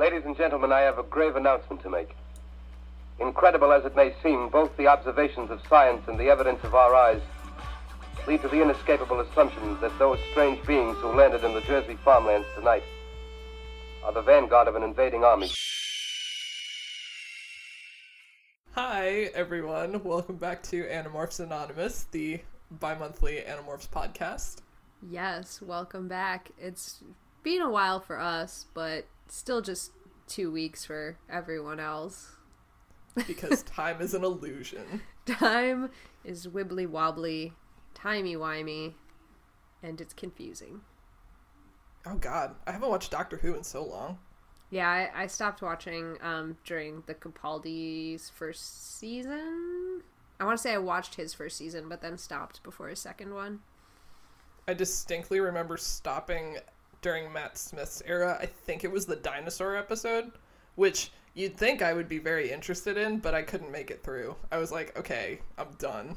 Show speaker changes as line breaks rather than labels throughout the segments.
Ladies and gentlemen, I have a grave announcement to make. Incredible as it may seem, both the observations of science and the evidence of our eyes lead to the inescapable assumption that those strange beings who landed in the Jersey farmlands tonight are the vanguard of an invading army.
Hi, everyone. Welcome back to Animorphs Anonymous, the bi monthly Animorphs podcast.
Yes, welcome back. It's been a while for us, but still just two weeks for everyone else.
Because time is an illusion.
Time is wibbly wobbly, timey wimey, and it's confusing.
Oh, God. I haven't watched Doctor Who in so long.
Yeah, I, I stopped watching um, during the Capaldi's first season. I want to say I watched his first season, but then stopped before his second one.
I distinctly remember stopping during Matt Smith's era. I think it was the dinosaur episode, which you'd think I would be very interested in, but I couldn't make it through. I was like, okay, I'm done.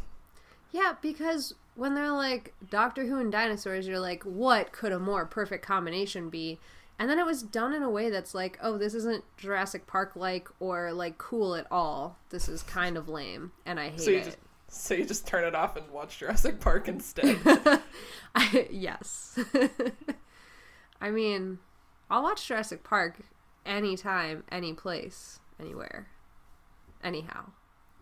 Yeah, because when they're like Doctor Who and dinosaurs, you're like, what could a more perfect combination be? And then it was done in a way that's like, oh, this isn't Jurassic Park like or like cool at all. This is kind of lame, and I hate
So
it.
just so you just turn it off and watch Jurassic Park instead.
I, yes. I mean, I'll watch Jurassic Park anytime, any place, anywhere. Anyhow.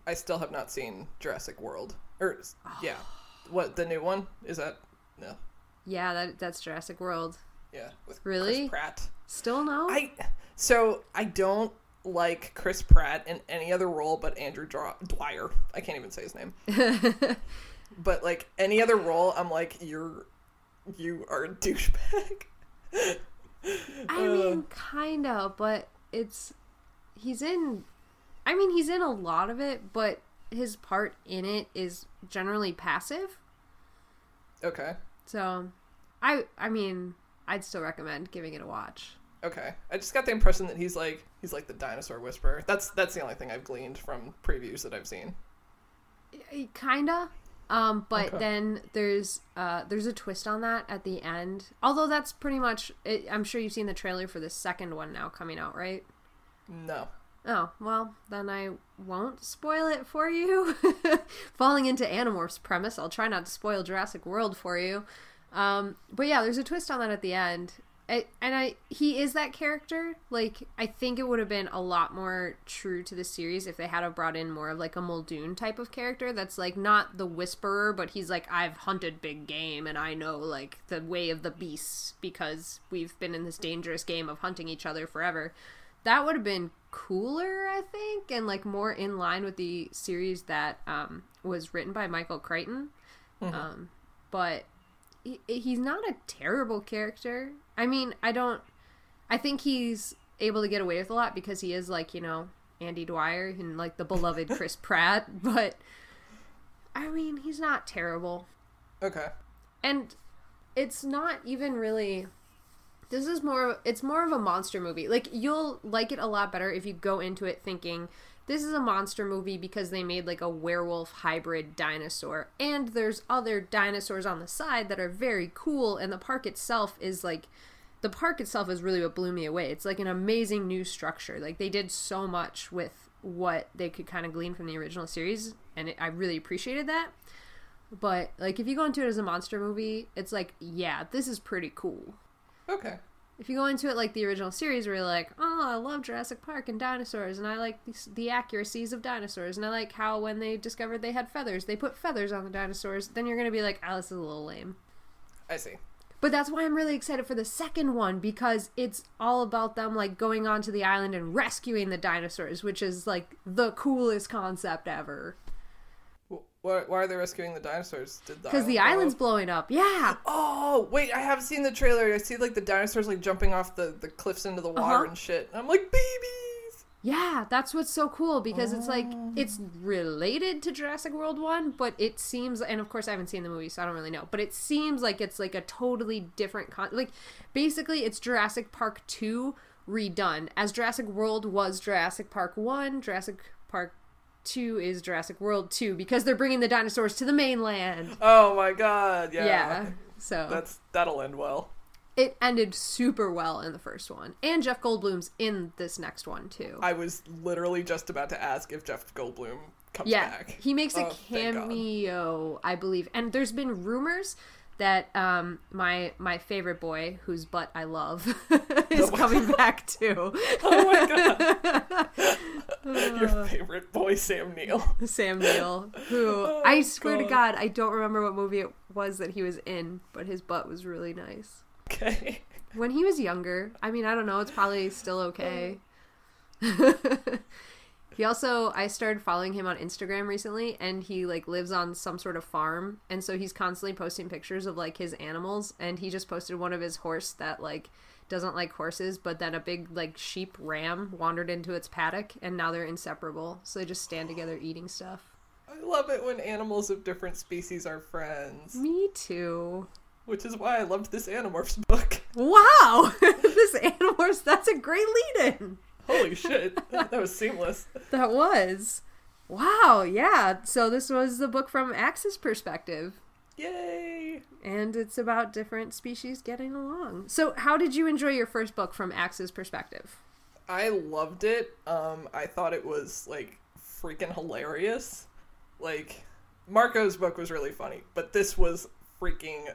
I still have not seen Jurassic World. Er, or yeah, what the new one is that? No,
Yeah, that that's Jurassic World.
yeah, with
Really?
Chris Pratt.
Still no?
I so I don't like Chris Pratt in any other role but Andrew Dwyer. I can't even say his name. but like any other role, I'm like you're you are a douchebag.
I uh. mean, kinda, but it's he's in. I mean, he's in a lot of it, but his part in it is generally passive.
Okay,
So, I I mean, I'd still recommend giving it a watch.
okay. I just got the impression that he's like he's like the dinosaur whisperer. That's that's the only thing I've gleaned from previews that I've seen.
Kinda. Um, but
Okay.
then there's uh, there's a twist on that at the end. Although that's pretty much. It, I'm sure you've seen the trailer for the second one now coming out, right?
No.
Oh, well, then I won't spoil it for you. Falling into Animorphs premise, I'll try not to spoil Jurassic World for you. Um, but yeah, there's a twist on that at the end. I, and I he is that character. Like I think it would have been a lot more true to the series if they had have brought in more of like a Muldoon type of character that's like not the whisperer, but he's like I've hunted big game and I know like the way of the beasts because we've been in this dangerous game of hunting each other forever that would have been cooler, I think, and like more in line with the series that um, was written by Michael Crichton. Um, but he, he's not a terrible character. I mean, I don't. I think he's able to get away with a lot because he is like you know Andy Dwyer and like the beloved Chris Pratt. But I mean, he's not terrible
Okay.
and it's not even really this is more it's more of a monster movie like you'll like it a lot better if you go into it thinking this is a monster movie because they made like a werewolf hybrid dinosaur and there's other dinosaurs on the side that are very cool and the park itself is like the park itself is really what blew me away it's like an amazing new structure like they did so much with what they could kind of glean from the original series and it, i really appreciated that but like if you go into it as a monster movie, it's like, yeah, this is pretty cool.
Okay.
If you go into it like the original series, where you're like, oh, I love Jurassic Park and dinosaurs, and I like the, the accuracies of dinosaurs, and I like how when they discovered they had feathers, they put feathers on the dinosaurs, then you're gonna be like, oh, this is a little lame.
I see.
But that's why I'm really excited for the second one because it's all about them like going onto the island and rescuing the dinosaurs, which is like the coolest concept ever.
Wh- Why, why are they rescuing the dinosaurs? Did the
Because the
island blow
island's blowing up. Yeah.
Oh wait, I have seen the trailer. I see like the dinosaurs like jumping off the, the cliffs into the water
Uh-huh.
and shit. I'm like babies.
Yeah, that's what's so cool because it's like it's related to Jurassic World 1, but it seems and of course I haven't seen the movie so I don't really know, but it seems like it's like a totally different con like basically it's Jurassic Park 2 redone. As Jurassic World was Jurassic Park 1, Jurassic Park 2 is Jurassic World 2 because they're bringing the dinosaurs to the mainland.
Oh my god, yeah.
Yeah. So
That's that'll end well.
it ended super well in the first one. And Jeff Goldblum's in this next one too.
I was literally just about to ask if Jeff Goldblum comes
yeah,
back.
he makes a
Oh,
cameo, I believe. And there's been rumors that um my my favorite boy, whose butt I love, is coming back too.
Oh my god. Your favorite boy, Sam Neill.
Sam Neill, who I swear to
Oh, God.
God, I don't remember what movie it was that he was in, but his butt was really nice.
Okay.
When he was younger, I mean, I don't know, it's probably still okay. He also, I started following him on Instagram recently, and he like lives on some sort of farm, and so he's constantly posting pictures of like his animals, and he just posted one of his horse that like doesn't like horses, but then a big like sheep ram wandered into its paddock, and now they're inseparable, so they just stand together eating stuff.
I love it when animals of different species are friends,
Me too.
which is why I loved this Animorphs book.
Wow, this Animorphs, that's a great lead in.
Holy shit, that was seamless.
That was. Wow, yeah. So this was the book from Ax's perspective.
Yay!
And it's about different species getting along. So how did you enjoy your first book from Ax's perspective?
I loved it. Um, I thought it was like freaking hilarious. Like Marco's book was really funny, but this was freaking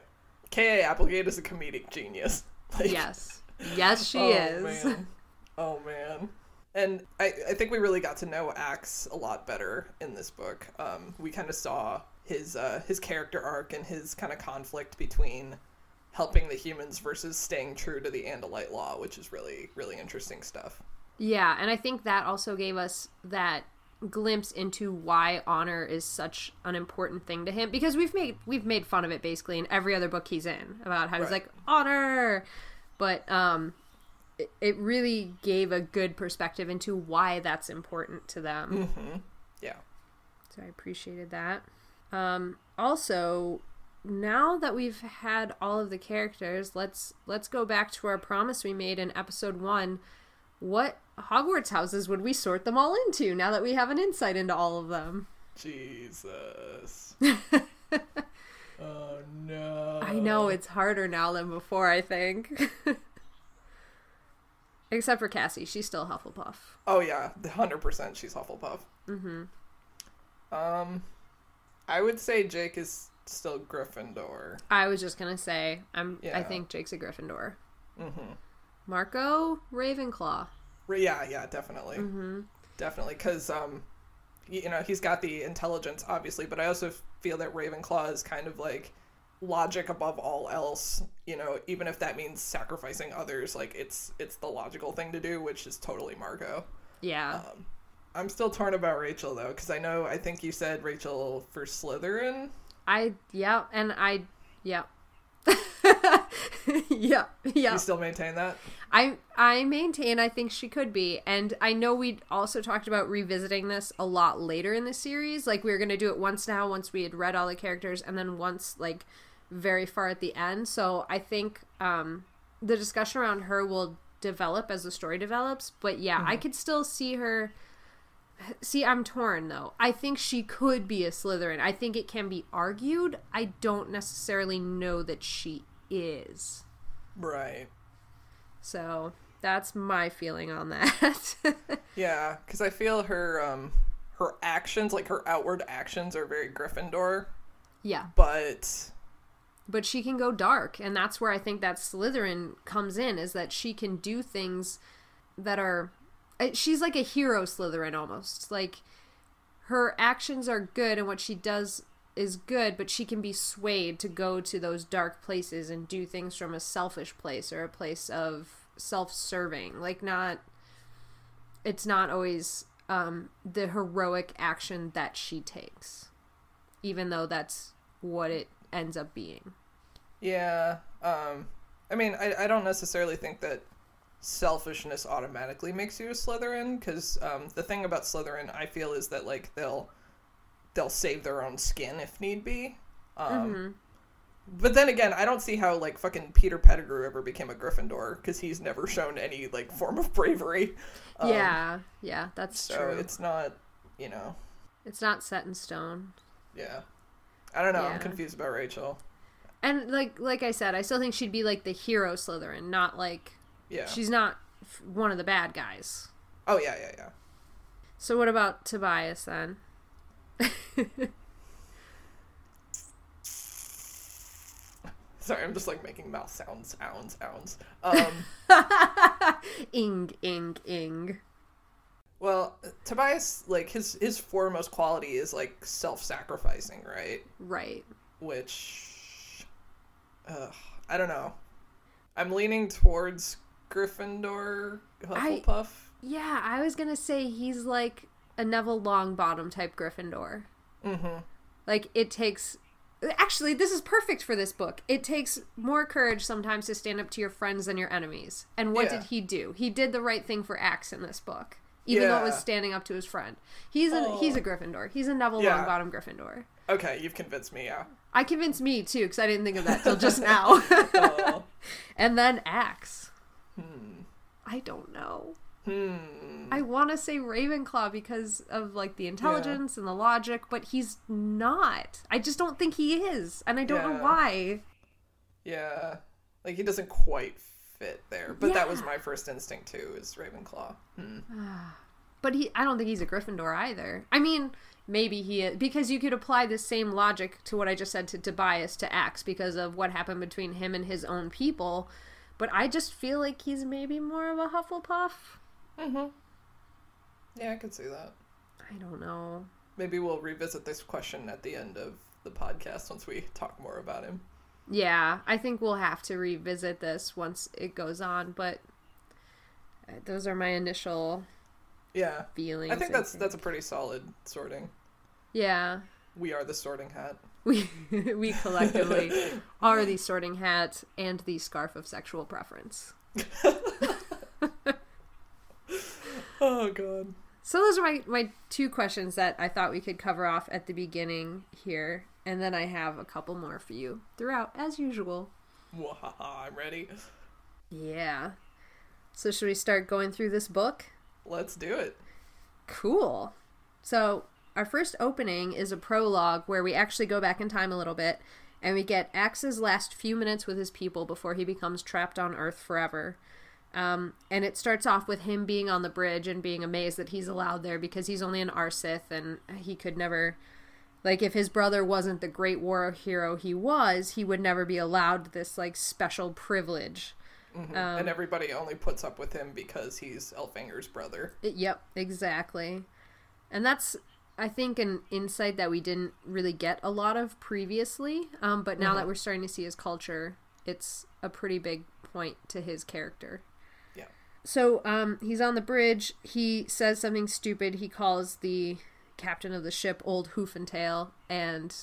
K.A. Applegate is a comedic genius. Like,
Yes. Yes, she
oh,
is.
Man. Oh man. And I, I think we really got to know Ax a lot better in this book. Um, we kind of saw his uh, his character arc and his kind of conflict between helping the humans versus staying true to the Andalite law, which is really really interesting stuff.
Yeah, and I think that also gave us that glimpse into why honor is such an important thing to him because we've made we've made fun of it basically in every other book he's in about how he's
Right.
like honor but um it, it really gave a good perspective into why that's important to them
Yeah.
so i appreciated that um also now that we've had all of the characters let's let's go back to our promise we made in episode one what hogwarts houses would we sort them all into now that we have an insight into all of them
Jesus. oh no.
i know it's harder now than before i think except for cassie she's still hufflepuff
Oh yeah, the hundred percent. She's Hufflepuff. Mm-hmm. Um, I would say Jake is still Gryffindor.
i was just gonna say i'm
Yeah.
i think jake's a gryffindor mm-hmm. marco ravenclaw
Yeah, yeah, definitely, mm-hmm. definitely. Because um, you know, he's got the intelligence, obviously, but I also feel that Ravenclaw is kind of like logic above all else. You know, even if that means sacrificing others, like it's it's the logical thing to do, which is totally Marco.
yeah um,
I'm still torn about Rachel though, because I know I think you said Rachel for Slytherin.
I yeah, and I yeah. yeah, yeah.
You still maintain that?
I I maintain I think she could be, and I know we also talked about revisiting this a lot later in the series. Like we were gonna do it once now, once we had read all the characters, and then once like very far at the end. So I think um, the discussion around her will develop as the story develops. But yeah, I could still see her. See, I'm torn though. I think she could be a Slytherin. I think it can be argued. I don't necessarily know that she is.
Right.
So that's my feeling on that.
Yeah, because I feel her um her actions, like her outward actions, are very Gryffindor,
yeah.
but
But she can go dark, and that's where I think that Slytherin comes in is that she can do things that are she's like a hero Slytherin almost. Like her actions are good and what she does is good, but she can be swayed to go to those dark places and do things from a selfish place or a place of self-serving. Like not it's not always um the heroic action that she takes. Even though that's what it ends up being.
yeah. Um, I mean, I I don't necessarily think that selfishness automatically makes you a Slytherin because um, the thing about Slytherin, I feel, is that like they'll they'll save their own skin if need be. Um, But then again, I don't see how like fucking Peter Pettigrew ever became a Gryffindor because he's never shown any like form of bravery. Um,
yeah, yeah, that's
so
true. It's
not, you know, it's
not set in stone.
yeah. I don't know.
Yeah.
I'm confused about Rachel.
And like like I said, I still think she'd be like the hero Slytherin, not like
Yeah.
she's not one of the bad guys.
Oh yeah, yeah, yeah.
So what about Tobias then?
Sorry, I'm just like making mouth sounds, sounds, sounds. Um,
ing ing ing.
Well, Tobias, like his his foremost quality is like self-sacrificing, right?
Right.
Which, uh, I don't know. I'm leaning towards Gryffindor,
I-
Hufflepuff.
Yeah, I was gonna say he's like a Neville Longbottom type Gryffindor.
Mm-hmm.
Like it takes. Actually, this is perfect for this book. It takes more courage sometimes to stand up to your friends than your enemies. And what
Yeah.
did he do? He did the right thing for Ax in this book, even though it was standing up to his friend. He's a he's a Gryffindor. He's a Neville
Yeah.
Longbottom Gryffindor.
Okay, you've convinced me. Yeah.
I convinced me too because I didn't think of that till just now.
Oh.
and then Ax. I don't know.
hmm.
I want to say Ravenclaw because of like the intelligence and the logic, but he's not. I just don't think he is, and I don't know why.
Yeah. Like he doesn't quite fit there, but that was my first instinct too. Is Ravenclaw. Hmm.
But he, I don't think he's a Gryffindor either. I mean, maybe he is because you could apply the same logic to what I just said to Tobias to Ax because of what happened between him and his own people. But I just feel like he's maybe more of a Hufflepuff.
Mm-hmm. Yeah, I could see that.
I don't know.
Maybe we'll revisit this question at the end of the podcast once we talk more about him.
Yeah, I think we'll have to revisit this once it goes on, but uh, those are my initial
Yeah.
feelings.
I think that's that's a pretty solid sorting.
yeah.
We are the sorting hat.
We we collectively are the sorting hat and the scarf of sexual preference.
Oh god.
So those are my, my two questions that I thought we could cover off at the beginning here, and then I have a couple more for you throughout, as usual.
I'm ready.
Yeah. So should we start going through this book?
Let's do it.
Cool. So, our first opening is a prologue where we actually go back in time a little bit and we get Ax's last few minutes with his people before he becomes trapped on Earth forever. Um, and it starts off with him being on the bridge and being amazed that he's allowed there because he's only an aristh and he could never. Like, if his brother wasn't the great war hero he was, he would never be allowed this, like, special privilege.
Mm-hmm.
Um,
and everybody only puts up with him because he's Elfangor's brother.
Yep, exactly. And that's, I think, an insight that we didn't really get a lot of previously. Um, but now that we're starting to see his culture, it's a pretty big point to his character.
Yeah.
So um, he's on the bridge. He says something stupid. He calls the captain of the ship Old Hoof and Tail, and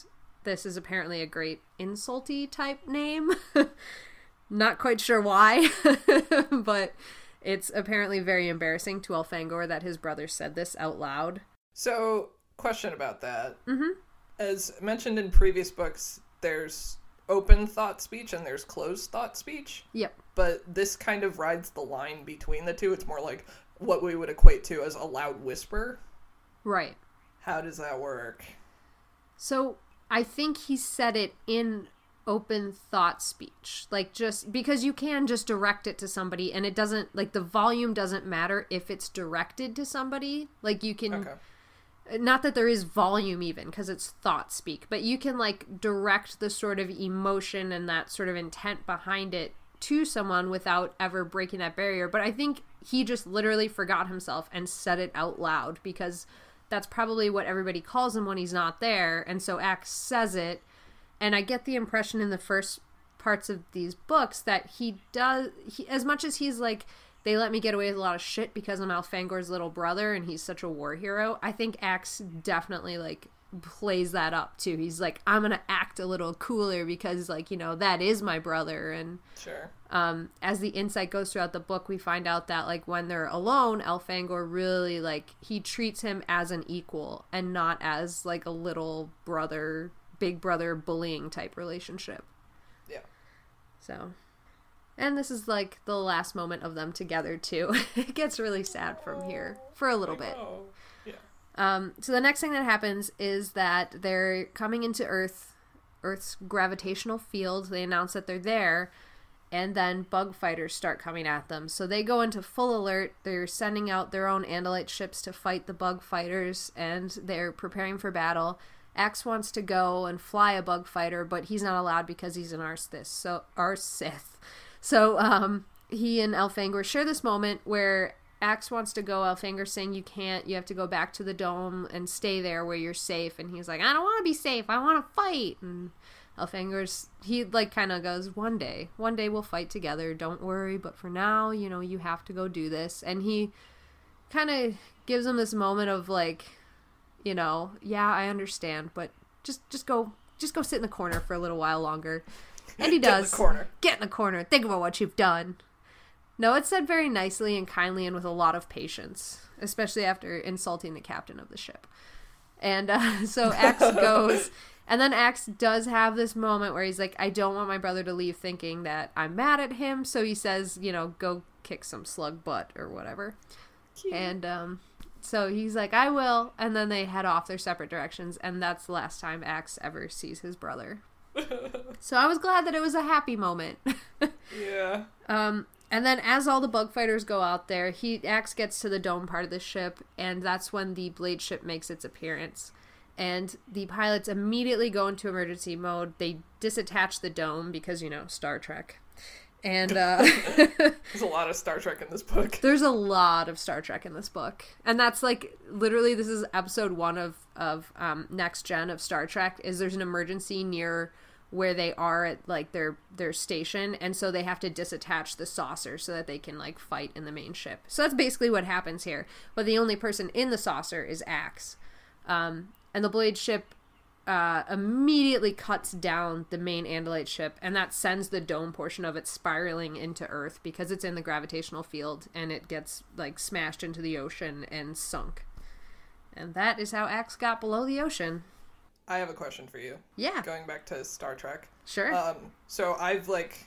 this is apparently a great insulty type name. Not quite sure why, but it's apparently very embarrassing to Elfangor that his brother said this out loud.
So, question about that.
Mhm.
As mentioned in previous books, there's open thought speech and there's closed thought speech.
Yep.
But this kind of rides the line between the two. It's more like what we would equate to as a loud whisper.
Right.
How does that work?
So I think he said it in open thought speech. Like just because you can just direct it to somebody and it doesn't like the volume doesn't matter if it's directed to somebody. Like you can
Okay.
not that there is volume even because it's thought speak but you can like direct the sort of emotion and that sort of intent behind it to someone without ever breaking that barrier but i think he just literally forgot himself and said it out loud because that's probably what everybody calls him when he's not there and so ax says it and i get the impression in the first parts of these books that he does he, as much as he's like they let me get away with a lot of shit because I'm Elfangor's little brother and he's such a war hero. I think Ax definitely like plays that up too. He's like, I'm gonna act a little cooler because, like, you know, that is my brother. And
Sure.
um, as the insight goes throughout the book, we find out that like when they're alone, Elfangor really like he treats him as an equal and not as like a little brother, big brother bullying type relationship.
Yeah.
So, and this is like the last moment of them together too. it gets really sad from here for a little bit.
Oh.
Um, so the next thing that happens is that they're coming into Earth, Earth's gravitational field. They announce that they're there, and then bug fighters start coming at them. So they go into full alert. They're sending out their own Andalite ships to fight the bug fighters, and they're preparing for battle. Ax wants to go and fly a bug fighter, but he's not allowed because he's an aristh. So aristh. So um, he and Elfangor share this moment where Ax wants to go. Elfangor's saying you can't. You have to go back to the dome and stay there where you're safe. And he's like, I don't want to be safe. I want to fight. And Elfangor's he like kind of goes, one day, one day we'll fight together. Don't worry. But for now, you know, you have to go do this. And he kind of gives him this moment of like, you know, yeah, I understand, but just just go just go sit in the corner for a little while longer. And he
Get in the
does.
corner.
Get in the corner. Think about what you've done. No, it's said very nicely and kindly and with a lot of patience, especially after insulting the captain of the ship. And uh, so Ax goes, and then Ax does have this moment where he's like, I don't want my brother to leave thinking that I'm mad at him. So he says, you know, go kick some slug butt or whatever. And um, so he's like, I will. And then they head off their separate directions. And that's the last time Ax ever sees his brother. so I was glad that it was a happy moment.
Yeah.
Um, and then as all the bug fighters go out there, he Ax gets to the dome part of the ship, and that's when the blade ship makes its appearance. And the pilots immediately go into emergency mode. They disattach the dome because you know Star Trek, and uh,
There's a lot of Star Trek in this book.
there's a lot of Star Trek in this book, and that's like literally this is episode one of of um, next gen of Star Trek. Is there's an emergency near where they are at like their their station, and so they have to disattach the saucer so that they can like fight in the main ship. So that's basically what happens here. But the only person in the saucer is Ax, um, and the blade ship uh, immediately cuts down the main Andalite ship, and that sends the dome portion of it spiraling into Earth because it's in the gravitational field, and it gets like smashed into the ocean and sunk. And that is how Ax got below the ocean.
I have a question for you.
Yeah,
Going back to Star Trek.
sure.
Um, so I've like,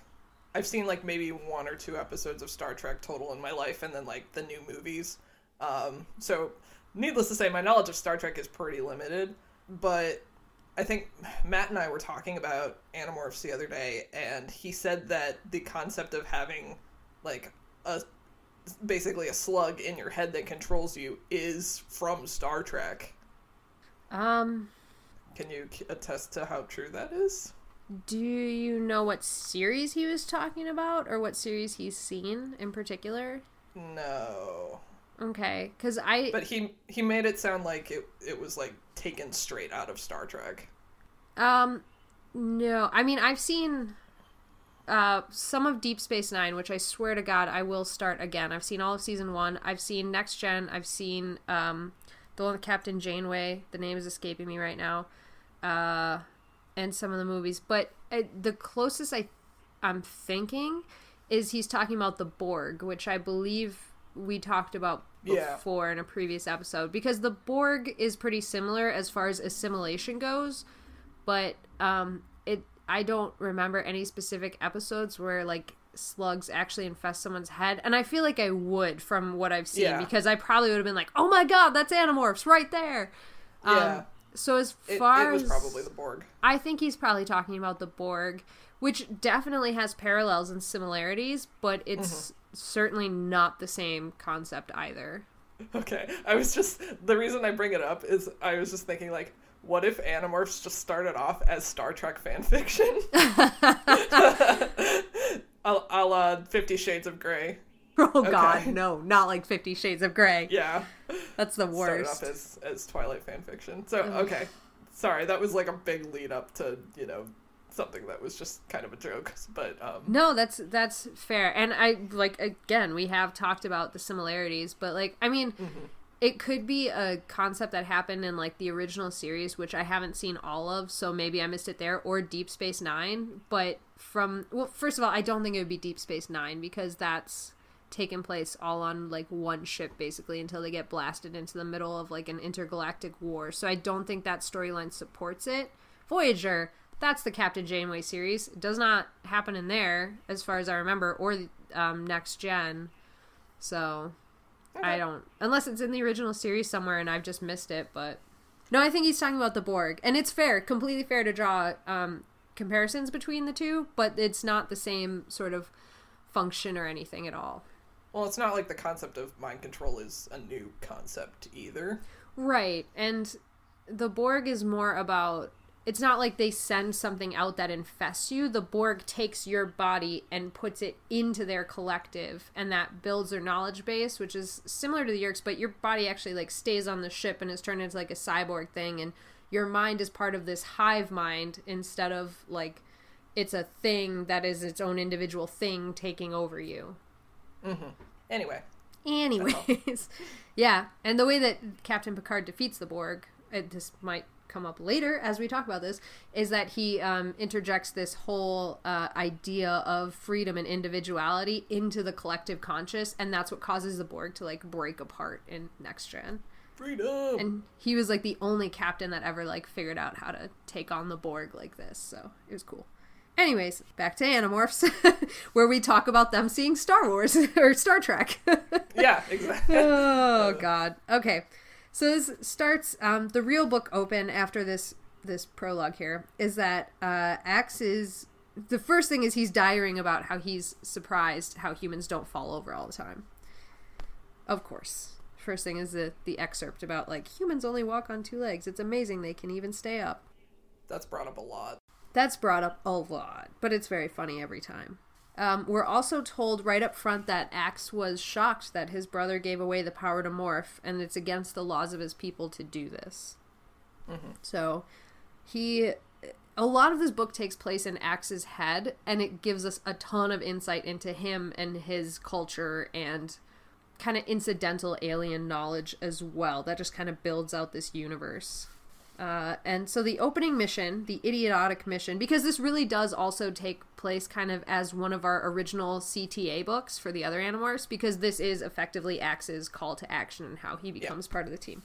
I've seen like maybe one or two episodes of Star Trek total in my life, and then like the new movies. Um, so needless to say, my knowledge of Star Trek is pretty limited. But I think Matt and I were talking about Animorphs the other day, and he said that the concept of having like a basically a slug in your head that controls you is from Star Trek.
um,
Can you attest to how true that is?
do you know what series he was talking about, or what series he's seen in particular?
No.
Okay, because I
But he he made it sound like it it was like taken straight out of Star Trek.
Um, no. I mean, I've seen uh some of Deep Space Nine, which I swear to God I will start again. I've seen all of season one. I've seen Next Gen. I've seen um the one with Captain Janeway. The name is escaping me right now. Uh, and some of the movies, but uh, the closest I I'm thinking is he's talking about the Borg, which I believe we talked about
Yeah.
before in a previous episode because the Borg is pretty similar as far as assimilation goes, but um it I don't remember any specific episodes where like slugs actually infest someone's head and I feel like I would from what I've seen
Yeah.
because I probably would have been like, "Oh my god, that's Animorphs right there."
Yeah.
So as far
it was
as
probably the Borg.
I think he's probably talking about the Borg, which definitely has parallels and similarities, but it's mm-hmm. certainly not the same concept either.
Okay. I was just the reason I bring it up is I was just thinking like what if Animorphs just started off as Star Trek fan fiction? a la Fifty Shades of Grey.
Oh God, no, not like Fifty Shades of Grey.
Yeah.
That's the
Started
worst.
off as, as Twilight fan fiction. So, okay. Sorry, that was like a big lead up to, you know, something that was just kind of a joke. But, um,
No, that's that's fair. And I like again, we have talked about the similarities, but like I mean, it could be a concept that happened in like the original series, which I haven't seen all of, so maybe I missed it there, or Deep Space Nine. But from well, first of all, I don't think it would be Deep Space Nine because that's taken place all on like one ship basically until they get blasted into the middle of like an intergalactic war. So I don't think that storyline supports it. Voyager, that's the Captain Janeway series. It does not happen in there as far as I remember, or um, Next Gen. So I don't unless it's in the original series somewhere and I've just missed it, but no, I think he's talking about the Borg. And it's fair, completely fair to draw um, comparisons between the two, but it's not the same sort of function or anything at all.
Well, it's not like the concept of mind control is a new concept either.
Right. And the Borg is more about it's not like they send something out that infests you. The Borg takes your body and puts it into their collective, and that builds their knowledge base, which is similar to the Yeerks, but your body actually like stays on the ship and is turned into like a cyborg thing, and your mind is part of this hive mind instead of like it's a thing that is its own individual thing taking over you.
Mm-hmm. Anyway.
Anyways, yeah, and the way that Captain Picard defeats the Borg, it, this might come up later as we talk about this is that he um, interjects this whole uh, idea of freedom and individuality into the collective conscious and that's what causes the borg to like break apart in next gen
freedom
and he was like the only captain that ever like figured out how to take on the borg like this so it was cool anyways back to animorphs where we talk about them seeing star wars or star trek
yeah exactly
oh god okay so this starts um, the real book open after this this prologue here is that uh, Ax is the first thing is he's diarying about how he's surprised how humans don't fall over all the time. Of course. First thing is the the excerpt about like humans only walk on two legs. It's amazing they can even stay up.
That's brought up a lot.
That's brought up a lot, but it's very funny every time. Um, we're also told right up front that Ax was shocked that his brother gave away the power to morph, and it's against the laws of his people to do this. Mm-hmm. So, he. A lot of this book takes place in Ax's head, and it gives us a ton of insight into him and his culture and kind of incidental alien knowledge as well. That just kind of builds out this universe. Uh, and so the opening mission, the idiotic mission, because this really does also take place kind of as one of our original CTA books for the other Animorphs, because this is effectively Ax's call to action and how he becomes yeah. part of the team.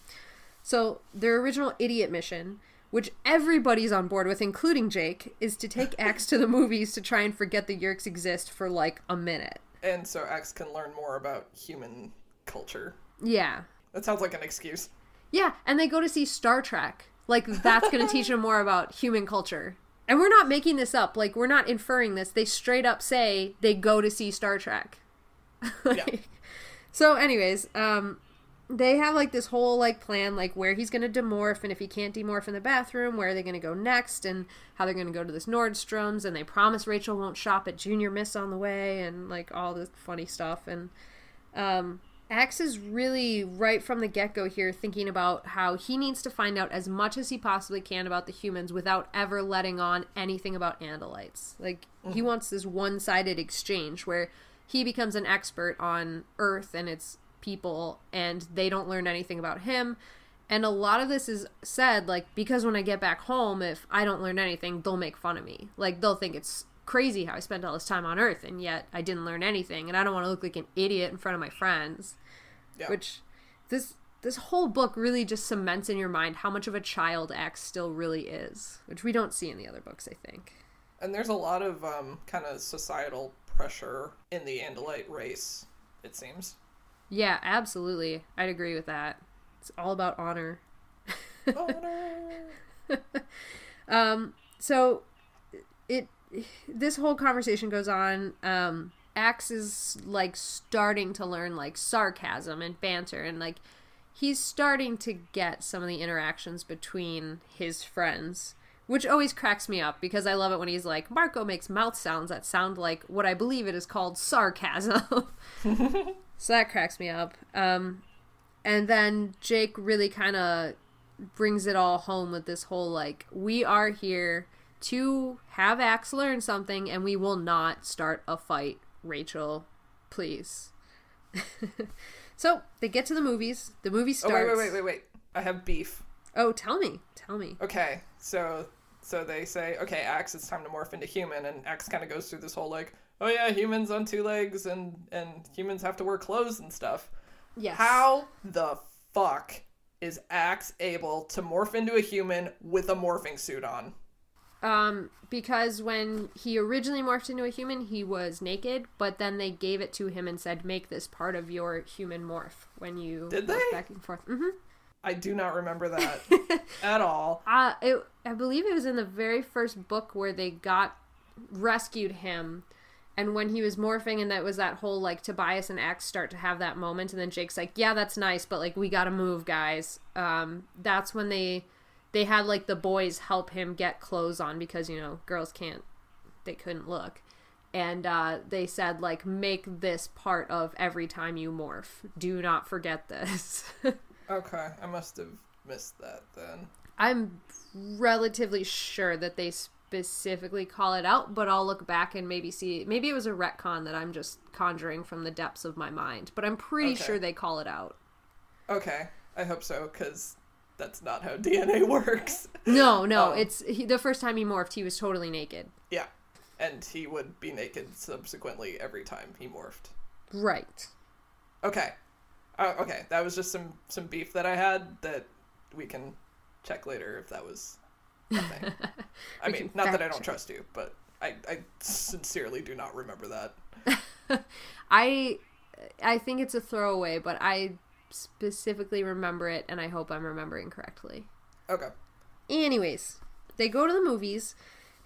So their original idiot mission, which everybody's on board with, including Jake, is to take Ax to the movies to try and forget the Yeerks exist for like a minute.
And so Ax can learn more about human culture.
Yeah.
That sounds like an excuse.
Yeah, and they go to see Star Trek like that's going to teach them more about human culture. And we're not making this up. Like we're not inferring this. They straight up say they go to see Star Trek. like, yeah. So anyways, um they have like this whole like plan like where he's going to demorph and if he can't demorph in the bathroom where are they going to go next and how they're going to go to this Nordstrom's and they promise Rachel won't shop at Junior Miss on the way and like all this funny stuff and um Ax is really right from the get go here thinking about how he needs to find out as much as he possibly can about the humans without ever letting on anything about Andalites. Like, mm-hmm. he wants this one sided exchange where he becomes an expert on Earth and its people, and they don't learn anything about him. And a lot of this is said, like, because when I get back home, if I don't learn anything, they'll make fun of me. Like, they'll think it's crazy how I spent all this time on Earth and yet I didn't learn anything and I don't want to look like an idiot in front of my friends. Yeah. Which this this whole book really just cements in your mind how much of a child Ax still really is, which we don't see in the other books, I think.
And there's a lot of um, kind of societal pressure in the Andalite race, it seems.
Yeah, absolutely. I'd agree with that. It's all about honor. honor. um, so it this whole conversation goes on. Um, Ax is like starting to learn like sarcasm and banter, and like he's starting to get some of the interactions between his friends, which always cracks me up because I love it when he's like, Marco makes mouth sounds that sound like what I believe it is called sarcasm. so that cracks me up. Um, and then Jake really kind of brings it all home with this whole like, we are here to have Ax learn something, and we will not start a fight. Rachel, please. So they get to the movies. The movie
Oh
starts.
wait, wait, wait, wait, wait. I have beef.
Oh, tell me, tell me.
Okay, so so they say, okay, Ax, it's time to morph into human, and Ax kind of goes through this whole like, oh yeah, humans on two legs, and and humans have to wear clothes and stuff.
Yes.
How the fuck is Ax able to morph into a human with a morphing suit on?
Um, because when he originally morphed into a human, he was naked, but then they gave it to him and said, "Make this part of your human morph when you
Did they?
back and forth." hmm
I do not remember that at all.
Uh, it, I believe it was in the very first book where they got rescued him, and when he was morphing, and that was that whole like Tobias and Ax start to have that moment, and then Jake's like, "Yeah, that's nice, but like we gotta move, guys." Um, that's when they they had like the boys help him get clothes on because you know girls can't they couldn't look and uh, they said like make this part of every time you morph do not forget this
Okay, I must have missed that then.
i'm relatively sure that they specifically call it out but i'll look back and maybe see maybe it was a retcon that i'm just conjuring from the depths of my mind but i'm pretty
Okay.
sure they call it out
Okay, I hope so, because that's not how DNA works.
no no
Oh.
it's he, the first time he morphed he was totally naked
yeah, and he would be naked subsequently every time he morphed.
right
Okay. Uh, okay, that was just some some beef that I had that we can check later if that was. I mean, not that I don't
check.
trust you, but I, I sincerely do not remember that.
I I think it's a throwaway, but I specifically remember it and I hope I'm remembering correctly.
Okay.
Anyways, they go to the movies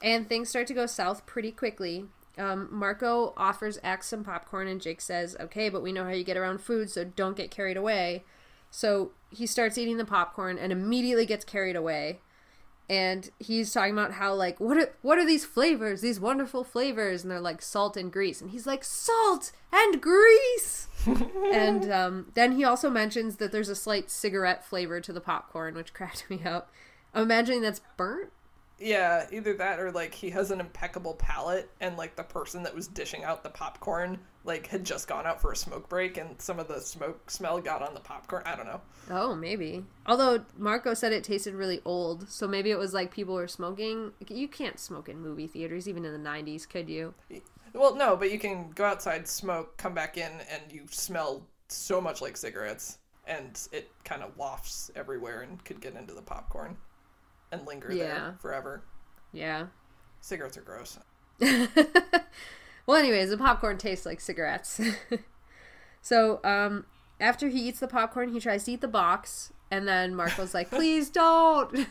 and things start to go south pretty quickly. Um, Marco offers Ax some popcorn and Jake says, okay, but we know how you get around food, so don't get carried away. So he starts eating the popcorn and immediately gets carried away. And he's talking about how like what are what are these flavors? These wonderful flavors, and they're like salt and grease. And he's like salt and grease. and um, then he also mentions that there's a slight cigarette flavor to the popcorn, which cracked me up. I'm imagining that's burnt.
Yeah, either that or like he has an impeccable palate, and like the person that was dishing out the popcorn like had just gone out for a smoke break, and some of the smoke smell got on the popcorn. I don't know.
Oh, maybe. Although Marco said it tasted really old, so maybe it was like people were smoking. You can't smoke in movie theaters, even in the '90s, could you?
Well, no, but you can go outside, smoke, come back in, and you smell so much like cigarettes, and it kind of wafts everywhere and could get into the popcorn and linger
Yeah.
there forever.
Yeah.
Cigarettes are gross.
Well, anyways, the popcorn tastes like cigarettes. so, um, after he eats the popcorn, he tries to eat the box, and then Marco's like, "Please don't."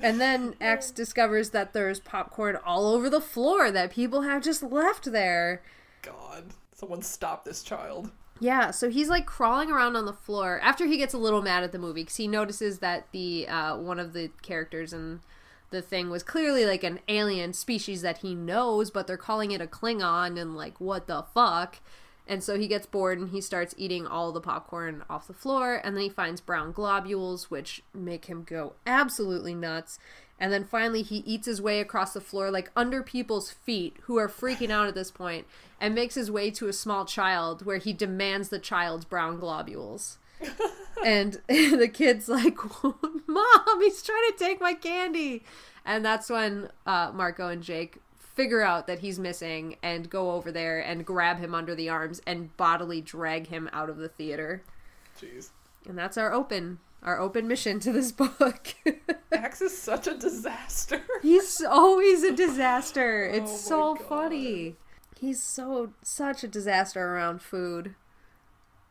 and then Ax discovers that there's popcorn all over the floor that people have just left there.
God, someone stop this child.
Yeah, so he's like crawling around on the floor after he gets a little mad at the movie because he notices that the uh, one of the characters in the thing was clearly like an alien species that he knows, but they're calling it a Klingon and like what the fuck. And so he gets bored and he starts eating all the popcorn off the floor, and then he finds brown globules, which make him go absolutely nuts. And then finally, he eats his way across the floor, like under people's feet, who are freaking out at this point, and makes his way to a small child where he demands the child's brown globules. and the kid's like, Mom, he's trying to take my candy. And that's when uh, Marco and Jake figure out that he's missing and go over there and grab him under the arms and bodily drag him out of the theater.
Jeez.
And that's our open our open mission to this book.
Ax is such a disaster.
He's always a disaster. It's
Oh
so
God.
funny. He's so such a disaster around food.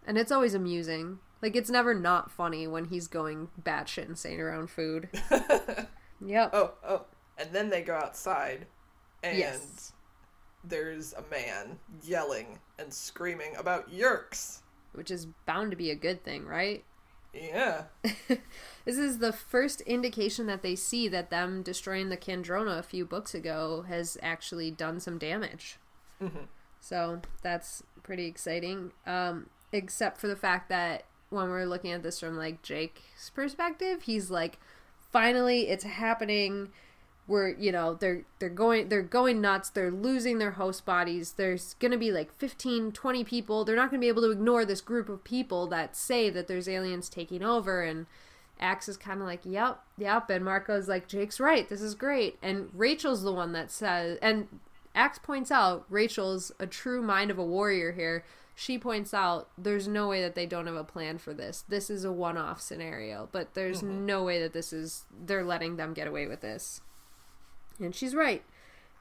And it's always amusing. Like it's never not funny when he's going batshit insane around food. yep.
Oh, oh. And then they go outside, and
Yes.
there's a man yelling and screaming about Yeerks.
Which is bound to be a good thing, right?
Yeah.
This is the first indication that they see that them destroying the Kandrona a few books ago has actually done some damage. So that's pretty exciting. Um, except for the fact that when we're looking at this from like Jake's perspective, he's like, finally, it's happening. We're you know they're they're going they're going nuts. They're losing their host bodies. There's going to be like 15 20 people. They're not going to be able to ignore this group of people that say that there's aliens taking over. And ax is kind of like yep yep. And marco's like jake's right. This is great. And rachel's the one that says and ax points out rachel's a true mind of a warrior here. She points out there's no way that they don't have a plan for this. This is a one-off scenario. But there's mm-hmm. no way that this is they're letting them get away with this and she's right.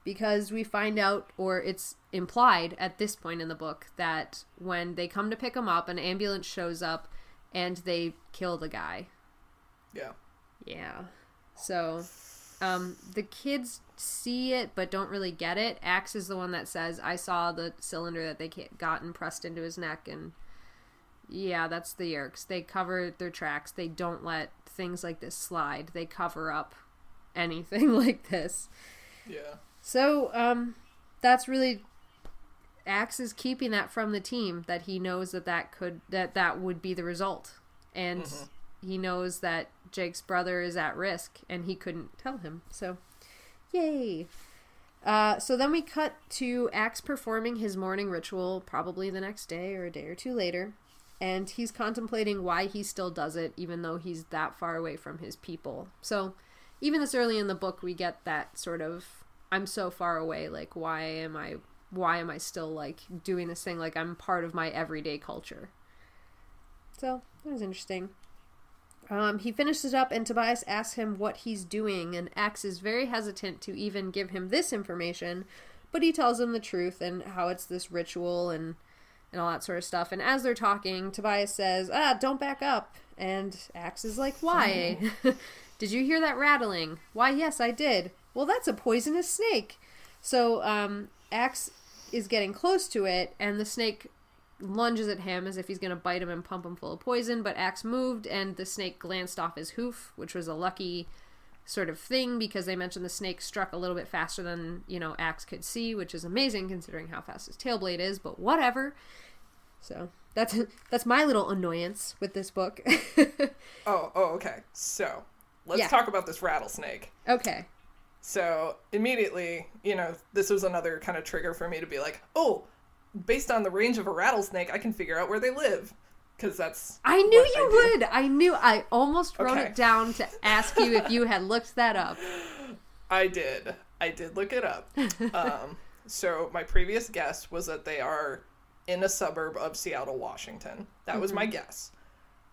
Because we find out, or it's implied at this point in the book, that when they come to pick him up, an ambulance shows up and they kill the guy.
Yeah.
Yeah. So, um, the kids see it but don't really get it. Ax is the one that says, I saw the cylinder that they got and pressed into his neck. And yeah, that's the Yeerks. They cover their tracks. They don't let things like this slide, they cover up anything like this.
Yeah.
So, um, that's really Ax is keeping that from the team that he knows that that could that that would be the result, and he knows that Jake's brother is at risk, and he couldn't tell him. So, yay! Uh, so then we cut to Ax performing his morning ritual, probably the next day or a day or two later, and he's contemplating why he still does it, even though he's that far away from his people. So, even this early in the book, we get that sort of I'm so far away. Like, why am I? Why am I still like doing this thing? Like, I'm part of my everyday culture. So that was interesting. Um, he finishes up, and Tobias asks him what he's doing, and Ax is very hesitant to even give him this information, but he tells him the truth and how it's this ritual and and all that sort of stuff. And as they're talking, Tobias says, "Ah, don't back up." And Ax is like, "Why? did you hear that rattling?" "Why, yes, I did." "Well, that's a poisonous snake." So, um, Ax is getting close to it, and the snake lunges at him as if he's going to bite him and pump him full of poison, but Ax moved and the snake glanced off his hoof, which was a lucky sort of thing because they mentioned the snake struck a little bit faster than, you know, Ax could see, which is amazing considering how fast his tail blade is, but whatever. So, that's that's my little annoyance with this book.
Oh, oh, okay. So, let's
Yeah.
talk about this rattlesnake.
okay.
So, immediately, you know, this was another kind of trigger for me to be like, oh, based on the range of a rattlesnake, I can figure out where they live. Because that's.
I knew you
I
would. I knew I almost wrote
Okay.
it down to ask you if you had looked that up.
I did. I did look it up. um, so my previous guess was that they are in a suburb of Seattle, Washington. That was my guess.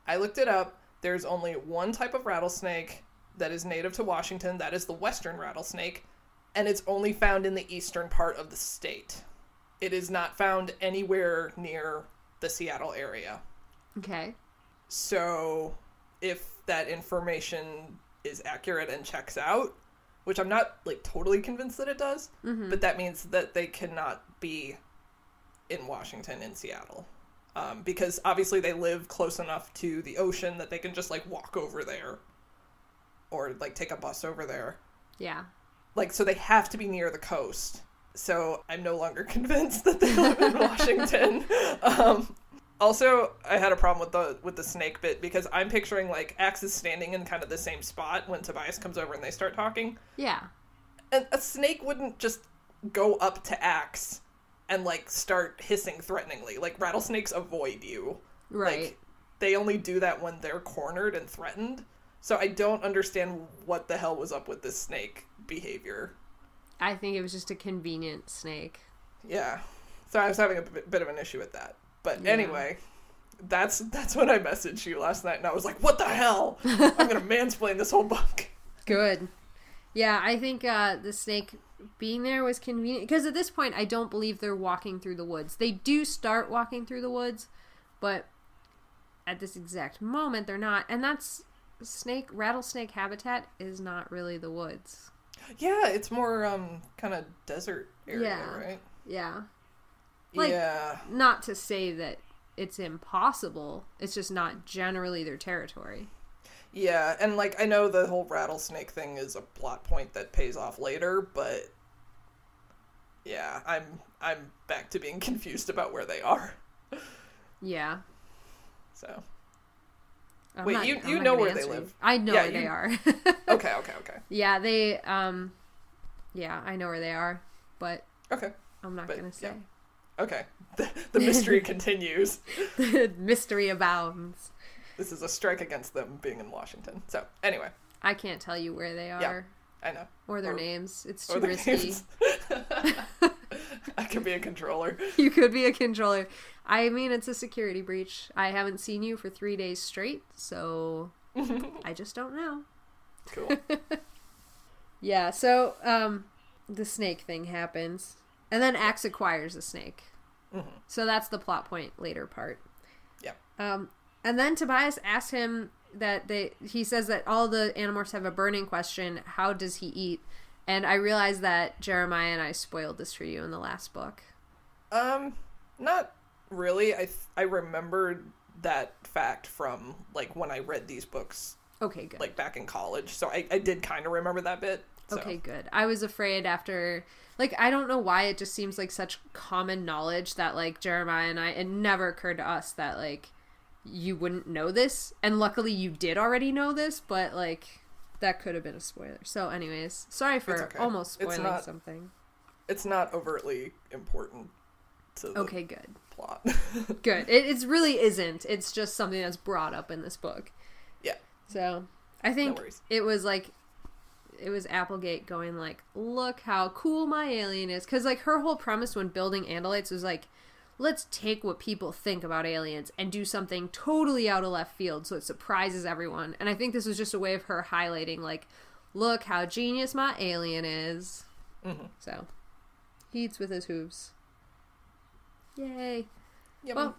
I looked it up. There's only one type of rattlesnake that is native to Washington. That is the western rattlesnake, and it's only found in the eastern part of the state. It is not found anywhere near the Seattle area.
Okay.
So, if that information is accurate and checks out, which I'm not like totally convinced that it does, mm-hmm. but that means that they cannot be in Washington in Seattle. Um, because obviously they live close enough to the ocean that they can just like walk over there or like take a bus over there.
Yeah.
Like, so they have to be near the coast. So I'm no longer convinced that they live in Washington. um, also, I had a problem with the with the snake bit because I'm picturing like Ax is standing in kind of the same spot when Tobias comes over and they start talking,
Yeah.
and a snake wouldn't just go up to Ax and like start hissing threateningly. Like rattlesnakes avoid you.
Right.
Like, they only do that when they're cornered and threatened. So I don't understand what the hell was up with this snake behavior.
I think it was just a convenient snake.
Yeah. So I was having a bit of an issue with that. But
Yeah.
anyway, that's that's when I messaged you last night and I was like, "What the hell? I'm going to mansplain this whole book."
Good. Yeah, I think uh, the snake being there was convenient because at this point, I don't believe they're walking through the woods. They do start walking through the woods, but at this exact moment, they're not. And that's snake rattlesnake habitat is not really the woods.
Yeah, it's more um kind of desert area,
Yeah.
right?
Yeah, Like-
yeah.
not to say that it's impossible. It's just not generally their territory.
Yeah, and like I know the whole rattlesnake thing is a plot point that pays off later, but yeah, I'm I'm back to being confused about where they are.
Yeah.
So,
I'm
Wait,
not-
you-
I'm
you know where they
answer you.
live.
I know
Yeah,
where they are.
okay, okay, okay.
Yeah, they um Yeah, I know where they are, but
Okay.
I'm not
But,
gonna say.
yeah. Okay. The, the mystery continues.
The mystery abounds.
This is a strike against them being in Washington. So anyway,
I can't tell you where they are
I know.
or their
Or-
names. It's too risky.
I could be a controller.
you could be a controller. I mean, it's a security breach. I haven't seen you for three days straight, so I just don't know.
Cool.
Yeah, so um, the snake thing happens, and then Ax acquires the snake. So that's the plot point later part.
Yeah.
Um, and then Tobias asks him that they. He says that all the Animorphs have a burning question: How does he eat? And I realized that Jeremiah and I spoiled this for you in the last book.
Um, not really. I th- I remembered that fact from like when I read these books
Okay, good.
like back in college. So I, I did kind of remember that bit. So.
Okay, good. I was afraid after like I don't know why it just seems like such common knowledge that like Jeremiah and I it never occurred to us that like you wouldn't know this and luckily you did already know this, but like that could have been a spoiler. So anyways, sorry for
okay.
almost
It's
spoiling
not-
something.
It's not overtly important to the
Okay, good.
plot.
Good. It it's really isn't. It's just something that's brought up in this book.
yeah.
So I think
worries.
it was like it was Applegate going like, "Look how cool my alien is," because like her whole premise when building Andalites was like, "Let's take what people think about aliens and do something totally out of left field so it surprises everyone." And I think this was just a way of her highlighting like, "Look how genius my alien is."
Mm-hmm.
So he eats with his hooves. Yay!
Yeah,
Well,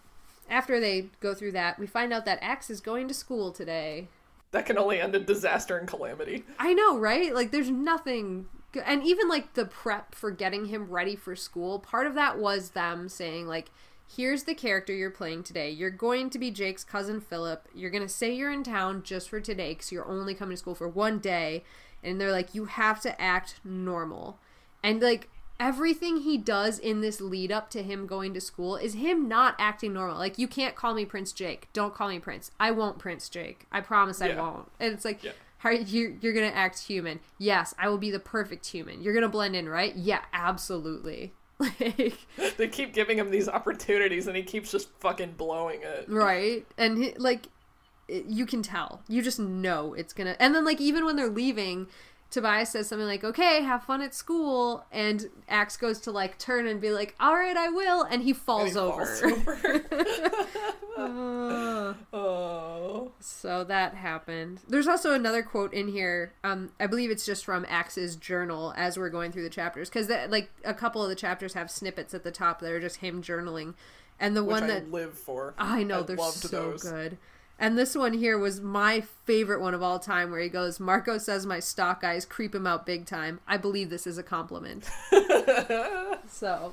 after they go through that, we find out that Ax is going to school today.
that can only end in disaster and calamity.
I know, right? Like, there's nothing. And even like the prep for getting him ready for school, part of that was them saying, like, here's the character you're playing today. You're going to be Jake's cousin Philip. You're going to say you're in town just for today because you're only coming to school for one day. And they're like, you have to act normal. And like, everything he does in this lead up to him going to school is him not acting normal. Like, you can't call me Prince Jake. Don't call me Prince. I won't Prince Jake. I promise I won't. And it's like,
Yeah.
How you you're gonna act human? Yes, I will be the perfect human. You're gonna blend in, right? Yeah, absolutely. Like,
They keep giving him these opportunities and he keeps just fucking blowing it.
right? And he, like, you can tell. You just know it's gonna. And then like even when they're leaving. Tobias says something like, "Okay, have fun at school," and Ax goes to like turn and be like, "All right, I will," and he
And
falls
he
over.
falls over.
Uh,
oh.
So that happened. There's also another quote in here. Um, I believe it's just from Ax's journal as we're going through the chapters because like a couple of the chapters have snippets at the top that are just him journaling, and the
Which
one
I
that
live for.
I know
I
they're
loved
so
those.
good. And this one here was my favorite one of all time, where he goes, "Marco says my stalk eyes creep him out big time. I believe this is a compliment." so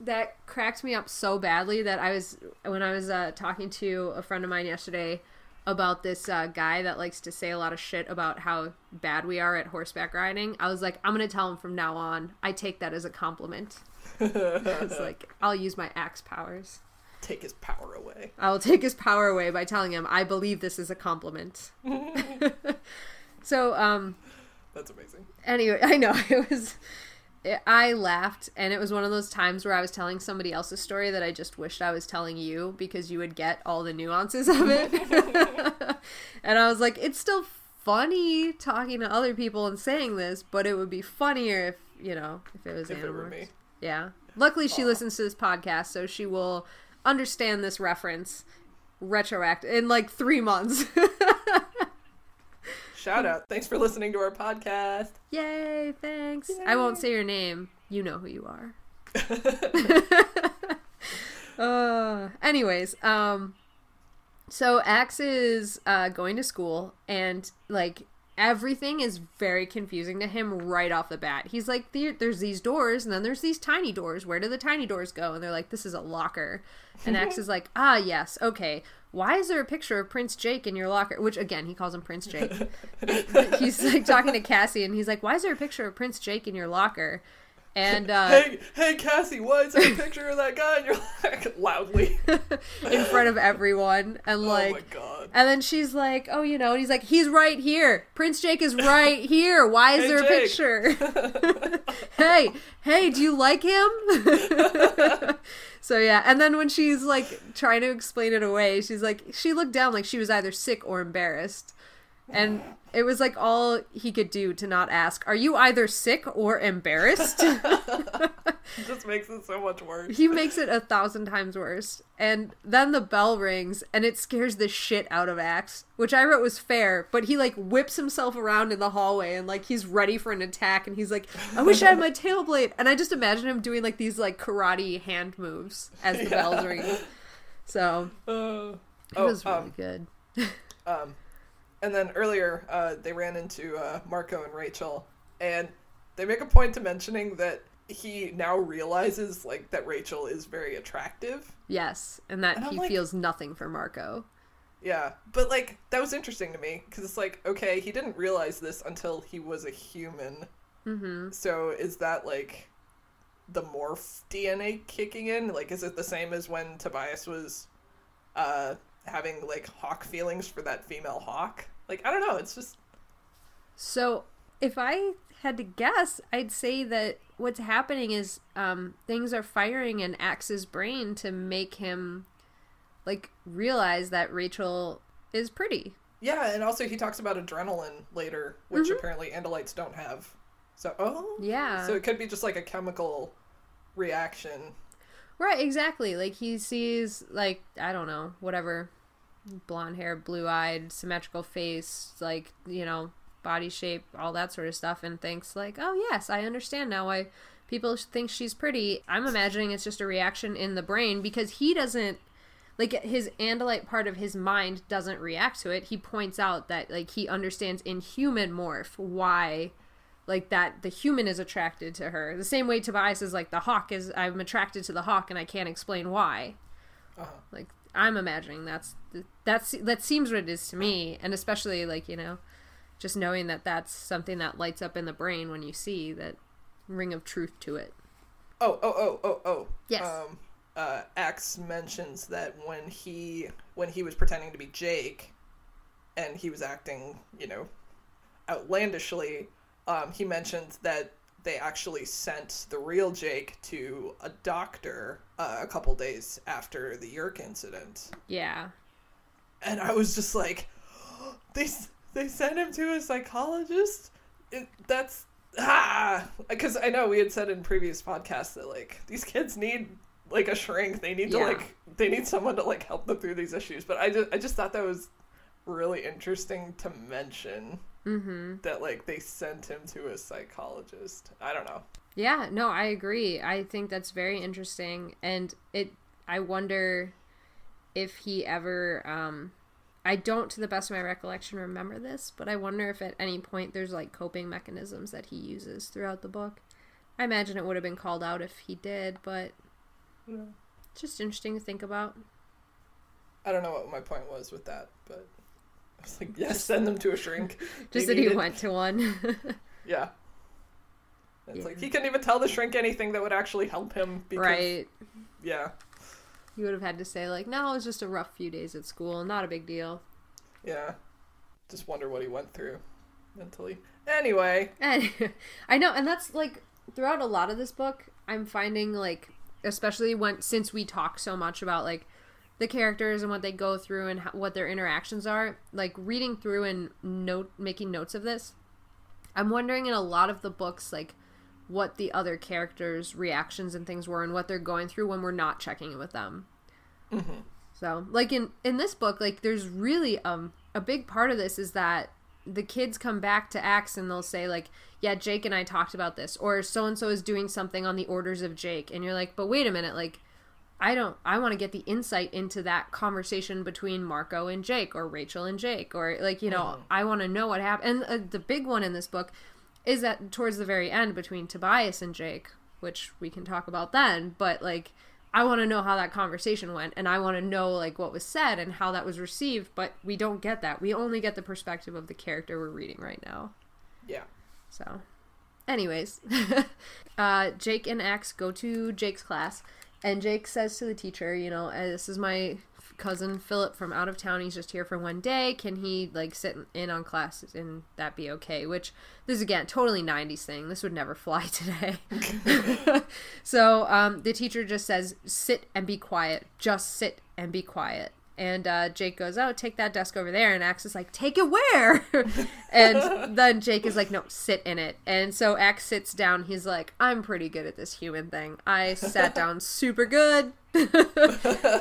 that cracked me up so badly that I was when I was uh, talking to a friend of mine yesterday about this uh, guy that likes to say a lot of shit about how bad we are at horseback riding. I was like, I'm gonna tell him from now on. I take that as a compliment. it's like I'll use my ax powers.
Take his power away.
I will take his power away by telling him I believe this is a compliment. so, um,
That's amazing.
anyway, I know it was. I laughed, and it was one of those times where I was telling somebody else's story that I just wished I was telling you because you would get all the nuances of it. and I was like, it's still funny talking to other people and saying this, but it would be funnier if you know if it was
If it were me.
Yeah. Luckily, she listens to this podcast, so she will understand this reference retroact in like three months.
Shout out. Thanks for listening to our podcast.
Yay! Thanks. I won't say your name. You know who you are. uh, anyways, um, so Ax is uh, going to school, and like everything is very confusing to him right off the bat. He's like, "There's these doors, and then there's these tiny doors. Where do the tiny doors go?" And they're like, "This is a locker." And Ax is like, "Ah, yes, okay." Why is there a picture of Prince Jake in your locker? Which again, he calls him Prince Jake. he's like talking to Cassie, and he's like, "Why is there a picture of Prince Jake in your locker?" And uh,
hey, hey, Cassie, why is there a picture of that guy? And you're like loudly.
in front of everyone, and like,
oh my god.
and then she's like, "Oh, you know," and he's like, "He's right here. Prince Jake is right here. Why is
Hey,
there a
Jake."
picture?" hey, hey, do you like him? so yeah, and then when she's like trying to explain it away, she's like, she looked down like she was either sick or embarrassed, and it was like all he could do to not ask, "Are you either sick or embarrassed?"
It just makes it so much worse.
he makes it a thousand times worse. And then the bell rings and it scares the shit out of Ax, which I wrote was fair, but he like whips himself around in the hallway and like he's ready for an attack and he's like, I wish I had my tail blade. And I just imagine him doing like these like karate hand moves as the
Yeah.
bells ring. So
Uh,
it
oh,
was really
um,
good.
Um, and then earlier, uh, they ran into uh, Marco and Rachel, and they make a point to mentioning that he now realizes like that Rachel is very attractive.
Yes. And that
And
he
like-
feels nothing for Marco.
Yeah, but like that was interesting to me because it's like okay, he didn't realize this until he was a human.
Mm-hmm.
So is that like the morph DNA kicking in? Like, is it the same as when Tobias was uh, having like hawk feelings for that female hawk? Like, I don't know. It's just
So, if I had to guess, I'd say that what's happening is um, things are firing in Ax's brain to make him like realize that Rachel is pretty.
Yeah, and also he talks about adrenaline later, which apparently Andalites don't have. So, oh,
Yeah.
So it could be just like a chemical reaction.
Right, exactly. Like he sees like I don't know, whatever blonde hair, blue-eyed, symmetrical face, like, you know, body shape, all that sort of stuff and thinks like, "Oh, yes, I understand now why people think she's pretty." I'm imagining it's just a reaction in the brain because he doesn't like his andalite part of his mind doesn't react to it. He points out that like he understands in human morph why like that the human is attracted to her. The same way Tobias is like the hawk is I'm attracted to the hawk and I can't explain why.
Uh-huh.
Like I'm imagining that's that's that seems what it is to me and especially like, you know, just knowing that that's something that lights up in the brain when you see that ring of truth to it.
Oh, oh, oh, oh, oh.
Yes.
Um, uh, Ax mentions that when he when he was pretending to be Jake, and he was acting, you know, outlandishly, um, he mentioned that they actually sent the real Jake to a doctor uh, a couple days after the Yeerk incident,
Yeah.
and I was just like, they they sent him to a psychologist. It, that's ah, because I know we had said in previous podcasts that like these kids need like a shrink. They need to like they need someone to like help them through these issues. But I just I just thought that was really interesting to mention
Mhm.
that like they sent him to a psychologist. I don't know.
Yeah, no, I agree. I think that's very interesting and it I wonder if he ever um I don't to the best of my recollection remember this, but I wonder if at any point there's like coping mechanisms that he uses throughout the book. I imagine it would have been called out if he did, but
Yeah.
it's just interesting to think about.
I don't know what my point was with that, but I was like, yes, send them to a shrink.
Just
They
that he
needed-
went to one.
Yeah. It's
Yeah.
like he couldn't even tell the shrink anything that would actually help him. Because,
right.
Yeah.
You would have had to say like, "No, it was just a rough few days at school, not a big deal."
Yeah. Just wonder what he went through mentally. Anyway,
And I know, and that's like throughout a lot of this book, I'm finding like, especially when since we talk so much about like the characters and what they go through and how, what their interactions are, like reading through and note making notes of this, I'm wondering in a lot of the books like what the other characters' reactions and things were and what they're going through when we're not checking in with them. So, like in in this book, like there's really um a big part of this is that the kids come back to Ax and they'll say like, "Yeah, Jake and I talked about this," or "So and so is doing something on the orders of Jake," and you're like, "But wait a minute, like." I don't. I want to get the insight into that conversation between Marco and Jake, or Rachel and Jake, or like you know, I want to know what happened. And uh, the big one in this book is that towards the very end between Tobias and Jake, which we can talk about then. But like, I want to know how that conversation went, and I want to know like what was said and how that was received. But we don't get that. We only get the perspective of the character we're reading right now.
yeah.
So, anyways, uh, Jake and Ax go to Jake's class, and Jake says to the teacher, you know, "Uh, this is my cousin Philip from out of town. He's just here for one day. Can he like sit in on classes and that be okay? Which this is again totally '90s thing. This would never fly today. so um, the teacher just says, "Sit and be quiet. Just sit and be quiet." And uh, Jake goes, "Oh, take that desk over there." And Ax is like, "Take it where?" and then Jake is like, "No, sit in it." And so Ax sits down. He's like, "I'm pretty good at this human thing. I sat down super good."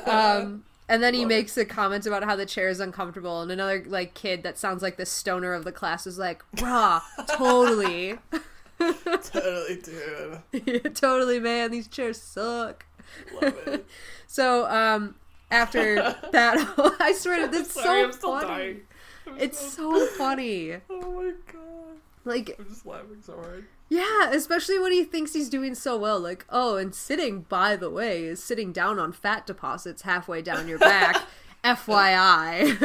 um, and then he makes a comment about how the chair is uncomfortable, and another like kid that sounds like the stoner of the class is like, "Rah, totally,
totally, dude.
totally, man. These chairs suck."
Love it.
So, um, after that, I swear to this,
Sorry,
so funny. It's
so-
so funny.
Oh my god.
Like,
I'm just laughing so hard.
yeah, especially when he thinks he's doing so well. Like, oh, and sitting, by the way, is sitting down on fat deposits halfway down your back. FYI.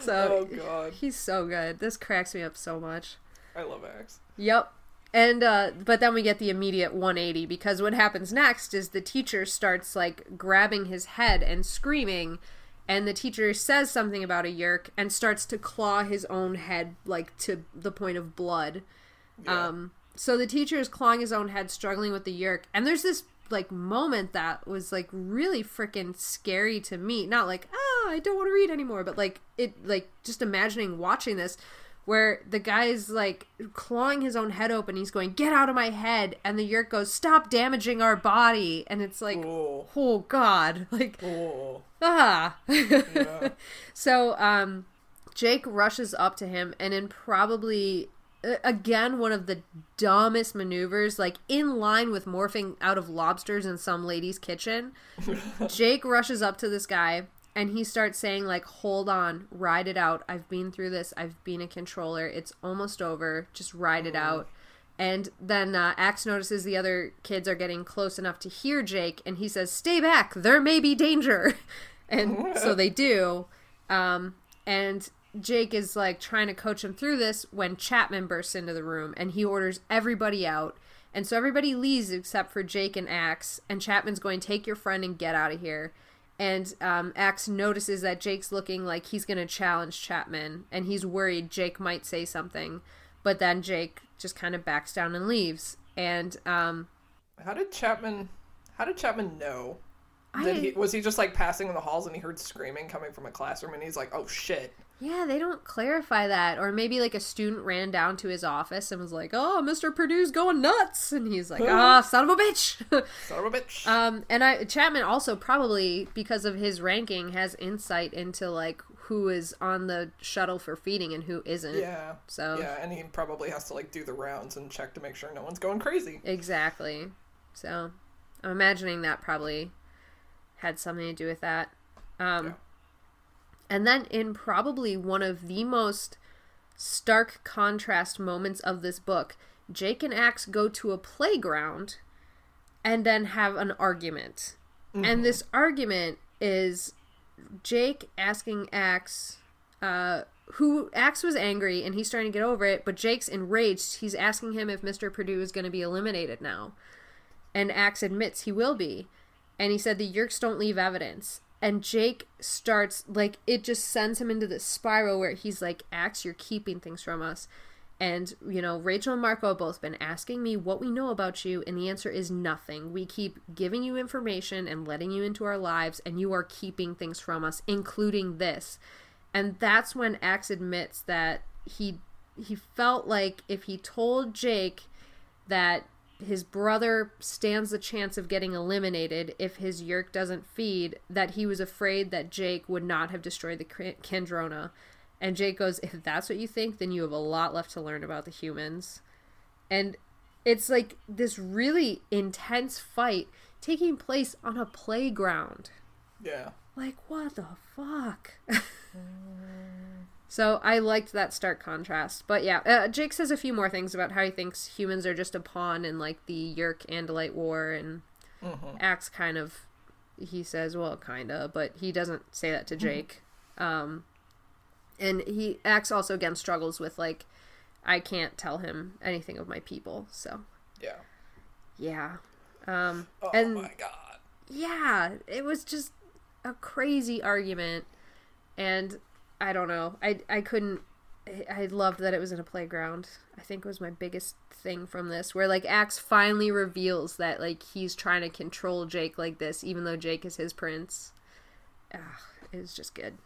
so,
Oh god.
he's so good. This cracks me up so much.
I love Ax.
Yep. And uh but then we get the immediate 180 because what happens next is the teacher starts like grabbing his head and screaming and the teacher says something about a yeerk and starts to claw his own head like to the point of blood.
Yeah.
Um so the teacher is clawing his own head struggling with the yeerk and there's this like moment that was like really freaking scary to me. Not like, "Oh, I don't want to read anymore," but like it like just imagining watching this where the guy's like clawing his own head open. He's going, "Get out of my head!" And the yeerk goes, "Stop damaging our body!" And it's like,
Oh.
oh god, like
Oh.
ah.
Yeah.
so um, Jake rushes up to him, and in probably again one of the dumbest maneuvers, like in line with morphing out of lobsters in some lady's kitchen. Jake rushes up to this guy and he starts saying like hold on ride it out. I've been through this. I've been a controller. It's almost over. Just ride it out. And then uh, ax notices the other kids are getting close enough to hear jake and he says stay back. There may be danger. And so they do. Um, and jake is like trying to coach him through this when chapman bursts into the room and he orders everybody out. And so everybody leaves except for jake and ax and chapman's going take your friend and get out of here and um, Ax notices that Jake's looking like he's going to challenge Chapman, and he's worried Jake might say something. But then Jake just kind of backs down and leaves. And um,
How did Chapman? How did Chapman know?
I
he, was he just like passing in the halls and he heard screaming coming from a classroom and he's like, "Oh shit!"
Yeah, they don't clarify that. Or maybe like a student ran down to his office and was like, "Oh, Mr. Purdue's going nuts," and he's like, "Ah, son of a bitch."
Son of a bitch.
Um, and I Chapman also probably because of his ranking has insight into like who is on the shuttle for feeding and who isn't.
yeah.
So
Yeah, and he probably has to like do the rounds and check to make sure no one's going crazy.
exactly. So I'm imagining that probably had something to do with that. Um,
Yeah.
And then in probably one of the most stark contrast moments of this book, Jake and Ax go to a playground and then have an argument. And this argument is Jake asking Ax, uh, who Ax was angry and he's trying to get over it, but Jake's enraged. He's asking him if Mr. Purdue is going to be eliminated now. And Ax admits he will be. And he said the Yeerks don't leave evidence. And Jake starts, like, it just sends him into this spiral where he's like, Ax, you're keeping things from us. And, you know, Rachel and Marco have both been asking me what we know about you, and the answer is nothing. We keep giving you information and letting you into our lives, and you are keeping things from us, including this. And that's when Ax admits that he he felt like if he told Jake that his brother stands the chance of getting eliminated if his yeerk doesn't feed, that he was afraid that Jake would not have destroyed the Kandrona. And Jake goes, If that's what you think, then you have a lot left to learn about the humans. And it's like this really intense fight taking place on a playground.
Yeah.
Like, what the fuck? so I liked that stark contrast. But yeah, uh, Jake says a few more things about how he thinks humans are just a pawn in like the Yeerk Andalite War, and Ax kind of he says, well, kinda, but he doesn't say that to Jake. Um, and he acts also again struggles with like I can't tell him anything of my people. So
Yeah.
yeah, um,
Oh
and
my god.
yeah, it was just a crazy argument, and I don't know. I I couldn't. I- loved that it was in a playground. I think was my biggest thing from this, where like Ax finally reveals that like he's trying to control Jake like this, even though Jake is his prince. Ah, it was just good.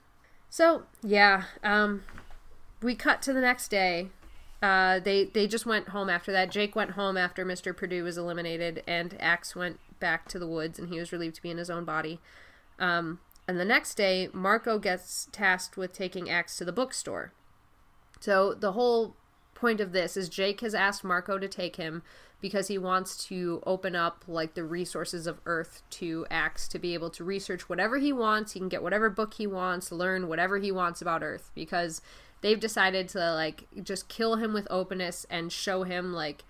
So yeah, um, we cut to the next day. Uh, they they just went home after that. Jake went home after Mr. Purdue was eliminated, and Ax went back to the woods, and he was relieved to be in his own body. Um, and the next day, Marco gets tasked with taking Ax to the bookstore. So the whole point of this is Jake has asked Marco to take him because he wants to open up like the resources of Earth to Ax to be able to research whatever he wants. He can get whatever book he wants, learn whatever he wants about Earth because they've decided to like just kill him with openness and show him like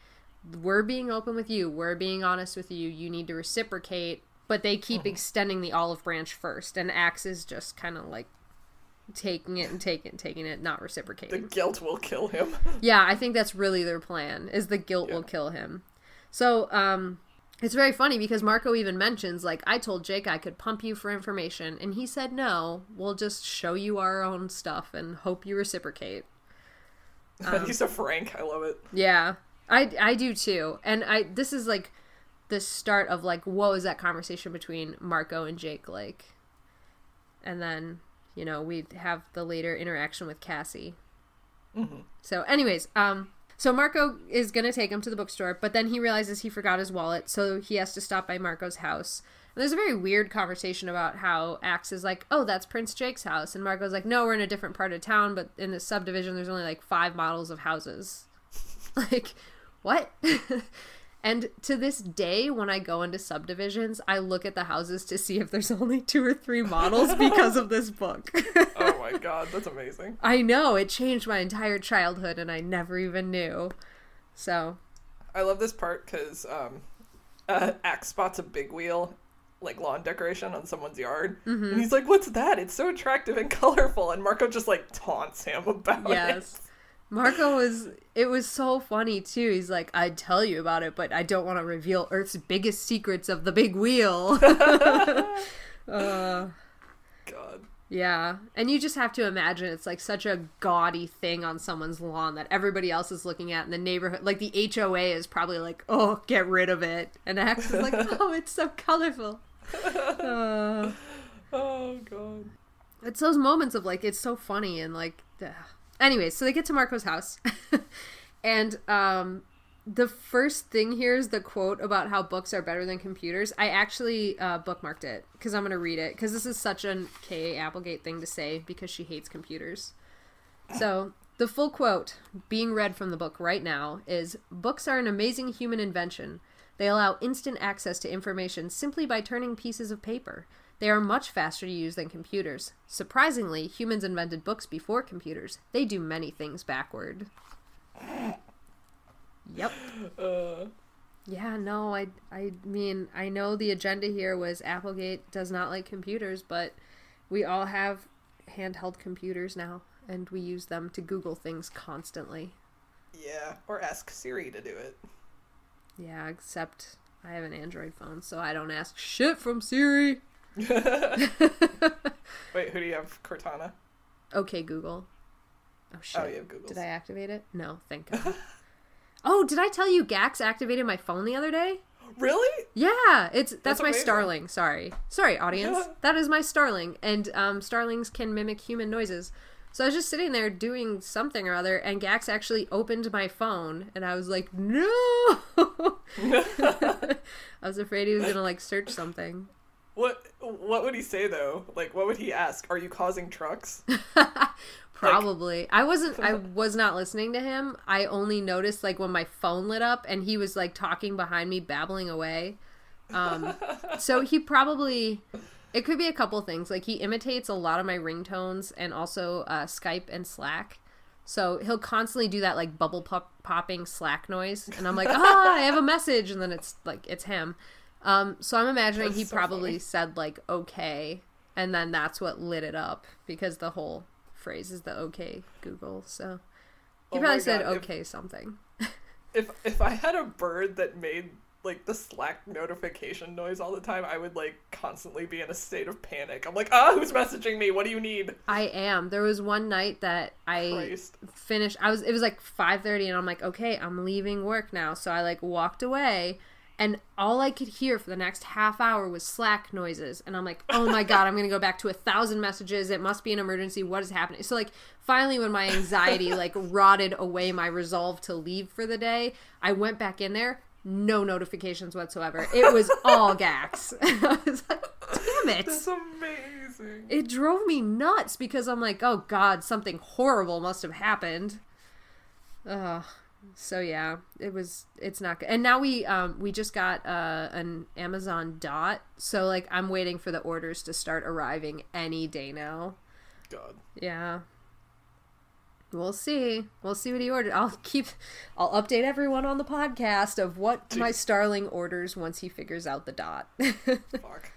we're being open with you, we're being honest with you, you need to reciprocate. But they keep extending the olive branch first, and Ax is just kind of like taking it and taking it and taking it, not reciprocating.
The guilt will kill him.
Yeah, I think that's really their plan. Is the guilt will kill him. So, um it's very funny because Marco even mentions like I told Jake I could pump you for information and he said no, we'll just show you our own stuff and hope you reciprocate. Um,
He's so frank. I love it.
Yeah. I I do too. And I this is like the start of like what was that conversation between Marco and Jake like? And then, you know, we have the later interaction with Cassie. So anyways, um so Marco is going to take him to the bookstore, but then he realizes he forgot his wallet, so he has to stop by Marco's house. And there's a very weird conversation about how Ax is like, "Oh, that's Prince Jake's house." And Marco's like, "No, we're in a different part of town, but in this subdivision there's only like 5 models of houses." like, what? and to this day, when I go into subdivisions, I look at the houses to see if there's only two or three models because of this book.
Oh my god, that's amazing.
I know, it changed my entire childhood and I never even knew. So,
I love this part because um, uh, Ax spots a big wheel, like lawn decoration on someone's yard,
Mm-hmm.
and he's like, "What's that? It's so attractive and colorful." And Marco just like taunts him about it.
yes. Marco was it was so funny too. He's like, I'd tell you about it, but I don't want to reveal Earth's biggest secrets of the big wheel. uh.
God,
yeah. And you just have to imagine it's like such a gaudy thing on someone's lawn that everybody else is looking at in the neighborhood. Like the HOA is probably like, oh, get rid of it. And Ax is like, oh, it's so colorful. Uh,
oh god.
it's those moments of like it's so funny and like ugh. Anyways so they get to marco's house. And um the first thing here is the quote about how books are better than computers. I actually uh, bookmarked it because i'm going to read it because this is such an ka applegate thing to say because she hates computers. So the full quote being read from the book right now is books are an amazing human invention. They allow instant access to information simply by turning pieces of paper. They are much faster to use than computers. Surprisingly, humans invented books before computers. They do many things backward. Yep.
Uh,
Yeah, no, I I mean, I know the agenda here was Applegate does not like computers, but we all have handheld computers now and we use them to Google things constantly.
yeah, or ask Siri to do it.
Yeah, except I have an Android phone, so I don't ask shit from Siri.
Wait, who do you have? Cortana.
Okay, Google. Oh shit.
Oh, you have Google.
Did I activate it? No, thank God. oh, did I tell you Gax activated my phone the other day?
Really?
Yeah, it's that's,
That's
my
amazing.
Starling. Sorry, sorry, audience.
Yeah.
that is my Starling, and um, Starlings can mimic human noises. So I was just sitting there doing something or other, and Gax actually opened my phone, and I was like, "No!" I was afraid he was gonna like search something.
What What would he say though? Like, what would he ask? Are you causing trucks?
Probably. I wasn't I was not listening to him. I only noticed like when my phone lit up and he was like talking behind me babbling away. Um so he probably it could be a couple things. Like he imitates a lot of my ringtones and also uh Skype and Slack. So he'll constantly do that like bubble pop- popping Slack noise and I'm like, "Ah, I have a message." And then it's like it's him. Um so I'm imagining he
so
probably
funny.
said like okay and then that's what lit it up because the whole phrase is the okay Google. So He
Oh
probably said
God, if-
okay something.
If if I had a bird that made like the Slack notification noise all the time, I would like constantly be in a state of panic. I'm like, ah, who's messaging me? What do you need?
I am. There was one night that I
Christ.
finished. I was. It was like five thirty, and I'm like, okay, I'm leaving work now. So I like walked away, and all I could hear for the next half hour was Slack noises, and I'm like, oh my god, I'm gonna go back to a thousand messages. It must be an emergency. What is happening? So like, finally, when my anxiety like rotted away my resolve to leave for the day, I went back in there. No notifications whatsoever. It was all Gax. I was like, damn it
That's amazing.
it drove me nuts because I'm like, oh god, something horrible must have happened. Ugh. So yeah, it was. It's not good. And now we um we just got uh an Amazon Dot, so like I'm waiting for the orders to start arriving any day now.
God.
Yeah. We'll see. We'll see what he ordered. I'll keep I'll update everyone on the podcast of what my Starling orders once he figures out the dot.
Fuck.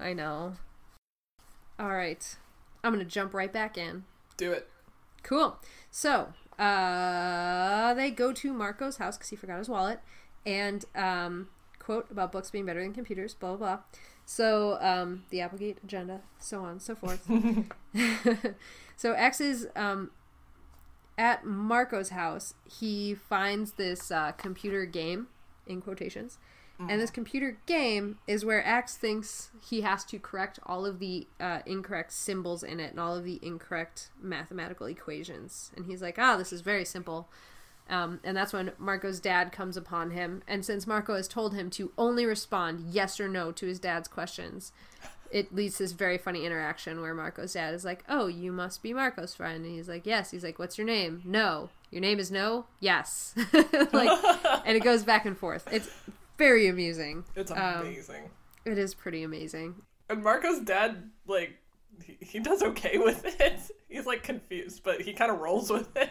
I know. All right. I'm going to jump right back in.
Do it.
Cool. So, uh, they go to Marco's house because he forgot his wallet. And, um, quote about books being better than computers, blah, blah, blah. So, um, the Applegate agenda, so on so forth. so, Ax is, um, at Marco's house. He finds this, uh, computer game, in quotations. And this computer game is where Ax thinks he has to correct all of the uh, incorrect symbols in it and all of the incorrect mathematical equations. And he's like, ah, this is very simple. Um, and that's when Marco's dad comes upon him. And since Marco has told him to only respond yes or no to his dad's questions, it leads to this very funny interaction where Marco's dad is like, oh, you must be Marco's friend. And he's like, yes. He's like, what's your name? No. Your name is No? Yes. like, and it goes back and forth. It's very amusing.
It's
Um,
amazing.
It is pretty amazing.
and Marco's dad, like, he, he does okay with it. He's like confused, but he kind of rolls with it.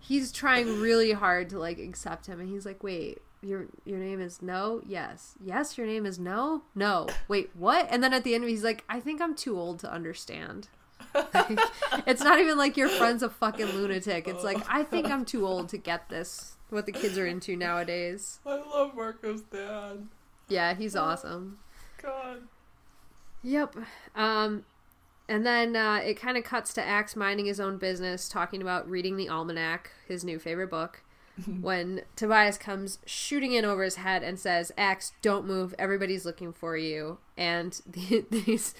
He's trying really hard to like accept him, and he's like, "Wait, your your name is No? Yes, yes, your name is No? No. Wait, what?" And then at the end, he's like, "I think I'm too old to understand." it's not even like your friend's a fucking lunatic. It's like I think I'm too old to get this. What the kids are into nowadays.
I love Marco's dad.
Yeah, he's awesome.
God.
Yep. Um, and then uh, it kind of cuts to Ax minding his own business, talking about reading the Almanac, his new favorite book, when Tobias comes shooting in over his head and says, Ax, don't move. Everybody's looking for you. And the, these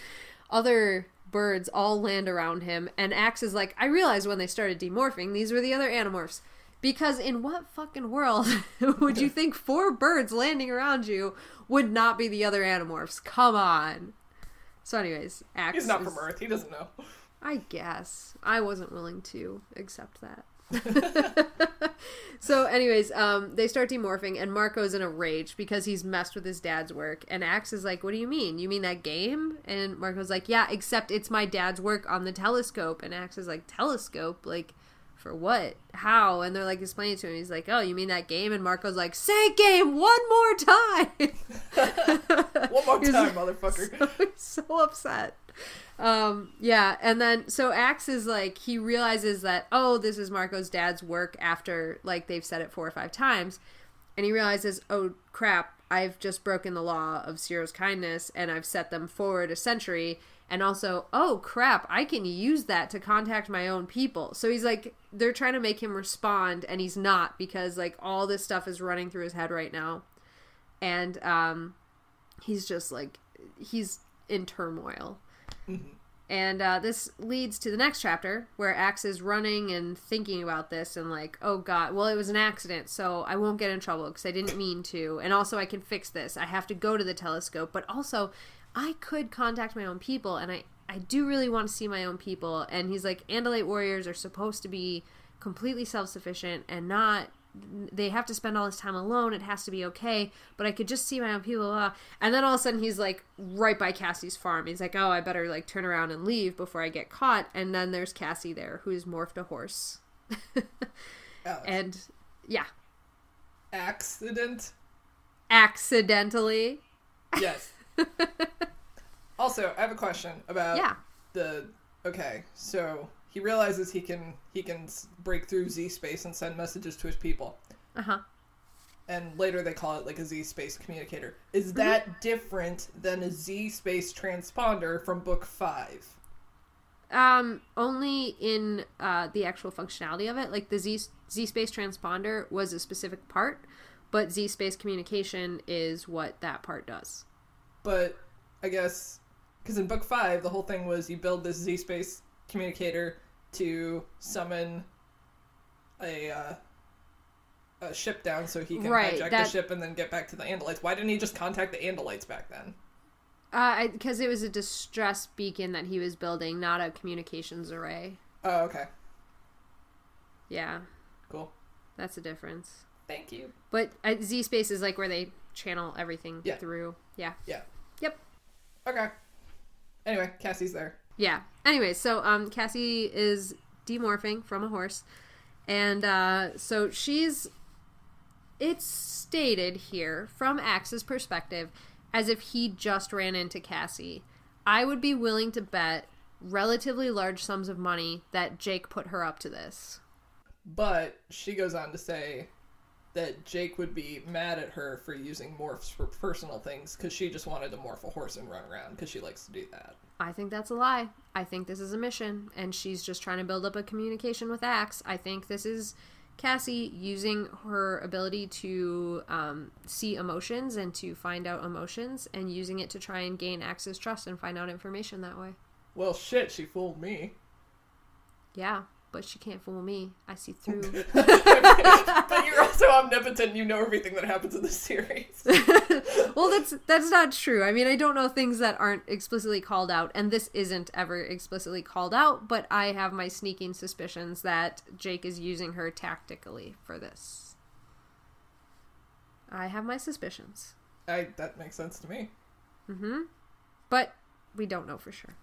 other birds all land around him. And Ax is like, I realized when they started demorphing, these were the other animorphs. Because in what fucking world would you think four birds landing around you would not be the other animorphs? Come on. So, anyways, Ax.
He's not
is-
from Earth. He doesn't know.
I guess I wasn't willing to accept that. so, anyways, um, they start demorphing, and Marco's in a rage because he's messed with his dad's work. And Ax is like, "What do you mean? You mean that game?" And Marco's like, "Yeah, except it's my dad's work on the telescope." And Ax is like, "Telescope? Like, for what? How?" And they're like explaining to him. He's like, "Oh, you mean that game?" And Marco's like, "Say game one more time."
One more time, motherfucker.
so, so upset. Um, yeah, and then so Ax is like he realizes that oh, this is Marco's dad's work after like they've said it four or five times, and he realizes oh crap, I've just broken the law of Seerow's kindness and I've set them forward a century. And also, oh crap, I can use that to contact my own people. So he's like, they're trying to make him respond, and he's not because like all this stuff is running through his head right now. And um, he's just like he's in turmoil. And uh, this leads to the next chapter where ax is running and thinking about this and like oh god well it was an accident so i won't get in trouble because i didn't mean to. And also i can fix this. I have to go to the telescope. But also i could contact my own people and i i do really want to see my own people and he's like andalite warriors are supposed to be completely self-sufficient and not they have to spend all this time alone. It has to be okay. But I could just see my own people. Uh, and then all of a sudden, he's like right by Cassie's farm. He's like, oh, I better like turn around and leave before I get caught. And then there's Cassie there, who's morphed a horse.
Alex.
and yeah,
Accident.
accidentally.
Yes. also, I have a question about
Yeah.
the. Okay, so he realizes he can he can break through Z space and send messages to his people.
Uh huh.
And later they call it like a Z space communicator.
Mm-hmm.
Is that different than a Z space transponder from book five?
Um, only in uh, the actual functionality of it. Like the Z Z space transponder was a specific part, but Z space communication is what that part does.
But I guess because in book five the whole thing was you build this Z space communicator to summon a uh, a ship down so he can
Right,
hijack
that-
the ship and then get back to the Andalites. Why didn't he just contact the Andalites back then?
Uh, because it was a distress beacon that he was building, not a communications array.
Oh, okay,
Yeah,
cool.
that's a difference.
Thank you.
But uh, Z space is like where they channel everything
Yeah.
through. Yeah.
Yeah.
Yep.
Okay. Anyway, Cassie's there.
Yeah. Anyway, so um, Cassie is demorphing from a horse, and uh, so she's. It's stated here from Ax's perspective as if he just ran into Cassie. I would be willing to bet relatively large sums of money that Jake put her up to this.
But she goes on to say that Jake would be mad at her for using morphs for personal things because she just wanted to morph a horse and run around because she likes to do that.
I think that's a lie. I think this is a mission, and she's just trying to build up a communication with Ax. I think this is Cassie using her ability to um, see emotions and to find out emotions, and using it to try and gain Ax's trust and find out information that way.
Well, shit, she fooled me.
Yeah, but she can't fool me. I see through.
but you're also omnipotent. You know everything that happens in the series.
well, that's that's not true. I mean, I don't know things that aren't explicitly called out, and this isn't ever explicitly called out. But I have my sneaking suspicions that Jake is using her tactically for this. I have my suspicions,
I, that makes sense to me. Mm-hmm.
But we don't know for sure.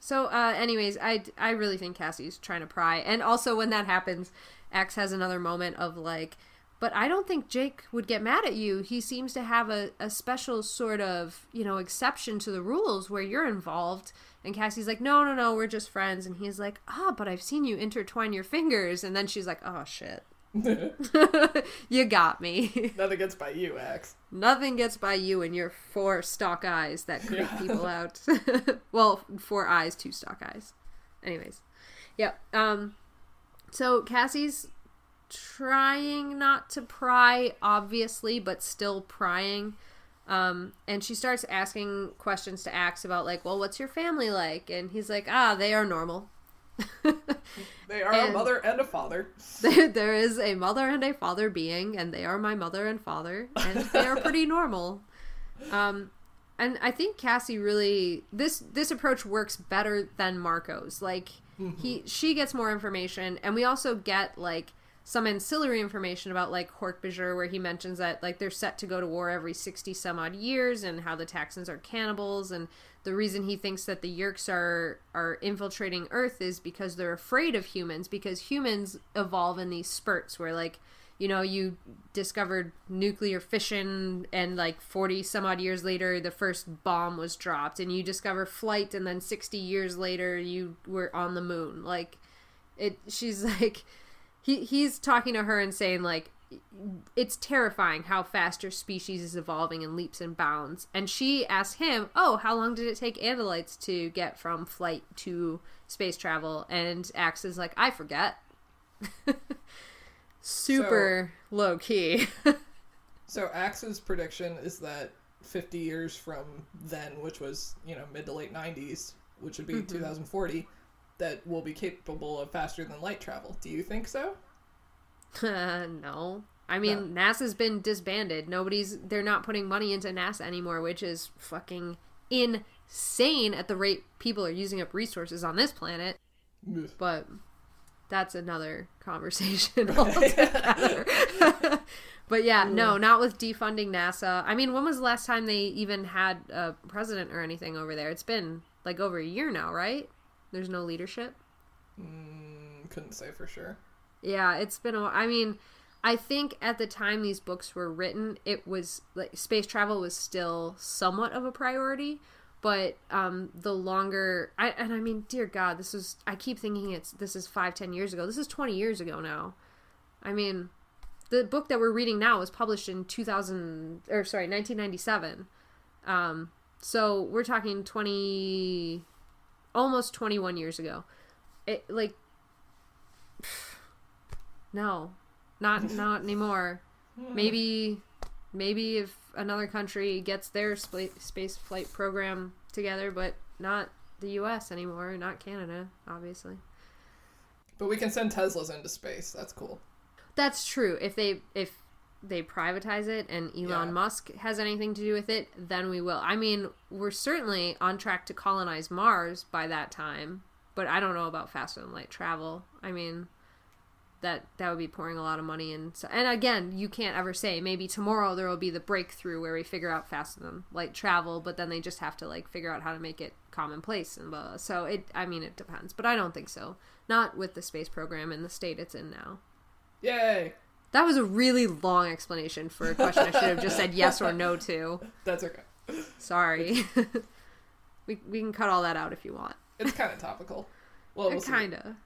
So, uh, anyways, I I really think Cassie's trying to pry, and also when that happens, Ax has another moment of like, but I don't think Jake would get mad at you. He seems to have a, a special sort of you know exception to the rules where you're involved. And Cassie's like, no, no, no, we're just friends. And he's like, ah, but I've seen you intertwine your fingers. And then she's like, oh shit, you got me.
Nothing gets by you, Ax.
Nothing gets by you and your four stalk eyes that creep people out. well, four eyes, two stalk eyes. Anyways, yep. Um, so Cassie's trying not to pry, obviously, but still prying. Um, and she starts asking questions to Ax about like, well, what's your family like? And he's like, ah, they are normal.
They are
And-
a mother and a father.
there, is a mother and a father being, and they are my mother and father, and they are pretty normal. Um, and I think Cassie really this this approach works better than Marco's. Like he she gets more information, and we also get like some ancillary information about like Hork-Bajir, where he mentions that like they're set to go to war every sixty some odd years, and how the Taxxons are cannibals, and the reason he thinks that the Yeerks are are infiltrating Earth is because they're afraid of humans, because humans evolve in these spurts where like you know you discovered nuclear fission and like 40 some odd years later the first bomb was dropped and you discover flight and then 60 years later you were on the moon. Like it she's like he he's talking to her and saying like it's terrifying how fast your species is evolving in leaps and bounds. And she asks him oh how long did it take andalites to get from flight to space travel? And ax is like i forget. Super low key
So Ax's prediction is that 50 years from then, which was, you know, mid to late 90s, which would be mm-hmm. 2040, that we'll be capable of faster than light travel. Do you think so?
no. I mean, NASA's been disbanded. Nobody's they're not putting money into NASA anymore, which is fucking insane at the rate people are using up resources on this planet. But that's another conversation altogether. but yeah, no, not with defunding NASA. I mean, when was the last time they even had a president or anything over there? It's been like over a year now, right? There's no leadership.
Mm, couldn't say for sure.
Yeah, it's been a I mean, I think at the time these books were written, it was like space travel was still somewhat of a priority, but um, the longer I and I mean, dear God, this is I keep thinking it's this is five ten years ago. This is twenty years ago now. I mean, the book that we're reading now was published in two thousand or sorry, nineteen ninety seven. Um, so we're talking twenty, almost twenty one years ago. It like, no, not not anymore. Maybe maybe if another country gets their spa- space flight program together, but not the U.S. anymore, not Canada, obviously.
But we can send Teslas into space. That's cool.
That's true. If they if they privatize it and Elon
Yeah.
Musk has anything to do with it, then we will. I mean, we're certainly on track to colonize Mars by that time, but I don't know about faster than light travel. I mean, that that would be pouring a lot of money in. So, and again, you can't ever say maybe tomorrow there will be the breakthrough where we figure out faster than light travel, but then they just have to like figure out how to make it commonplace and blah. So it, I mean, it depends, but I don't think so. Not with the space program in the state it's in now.
Yay!
That was a really long explanation for a question I should have just said yes or no to.
That's okay.
Sorry. we we can cut all that out if you want.
It's kind of topical. Well, we'll.
Kinda.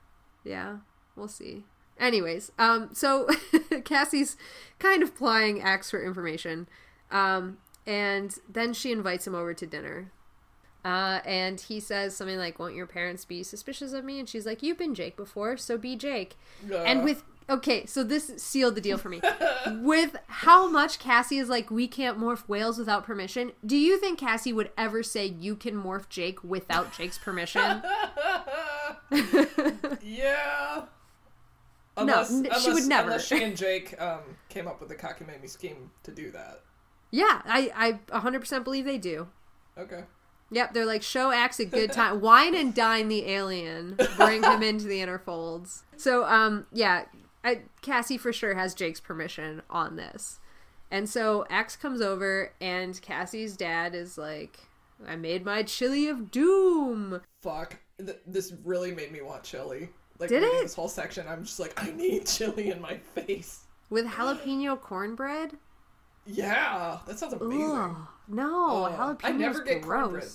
Yeah. We'll see. Anyways, um, so Cassie's kind of plying Ax for information. Um, and then she invites him over to dinner. Uh, and he says something like, Won't your parents be suspicious of me? And she's like, You've been Jake before, so be Jake. And
Uh.
with okay, so this sealed the deal for me. with how much Cassie is like, we can't morph whales without permission. Do you think Cassie would ever say you can morph Jake without Jake's permission?
yeah.
No, n- she would never.
Unless she and Jake um, came up with the cockamamie scheme to do that.
yeah, I I 100% believe they do.
Okay.
Yep, they're like show Ax a good time, wine and dine the alien, bring him into the inner folds. So um yeah, I, Cassie for sure has Jake's permission on this, and so Ax comes over and Cassie's dad is like, "I made my chili of doom."
Fuck. Th- this really made me want chili. Like
Did it?
this whole section, I'm just like, I need chili in my face.
With jalapeno cornbread?
Yeah, that sounds amazing.
Ugh, no,
Ugh.
jalapeno
I never get
gross.
cornbread.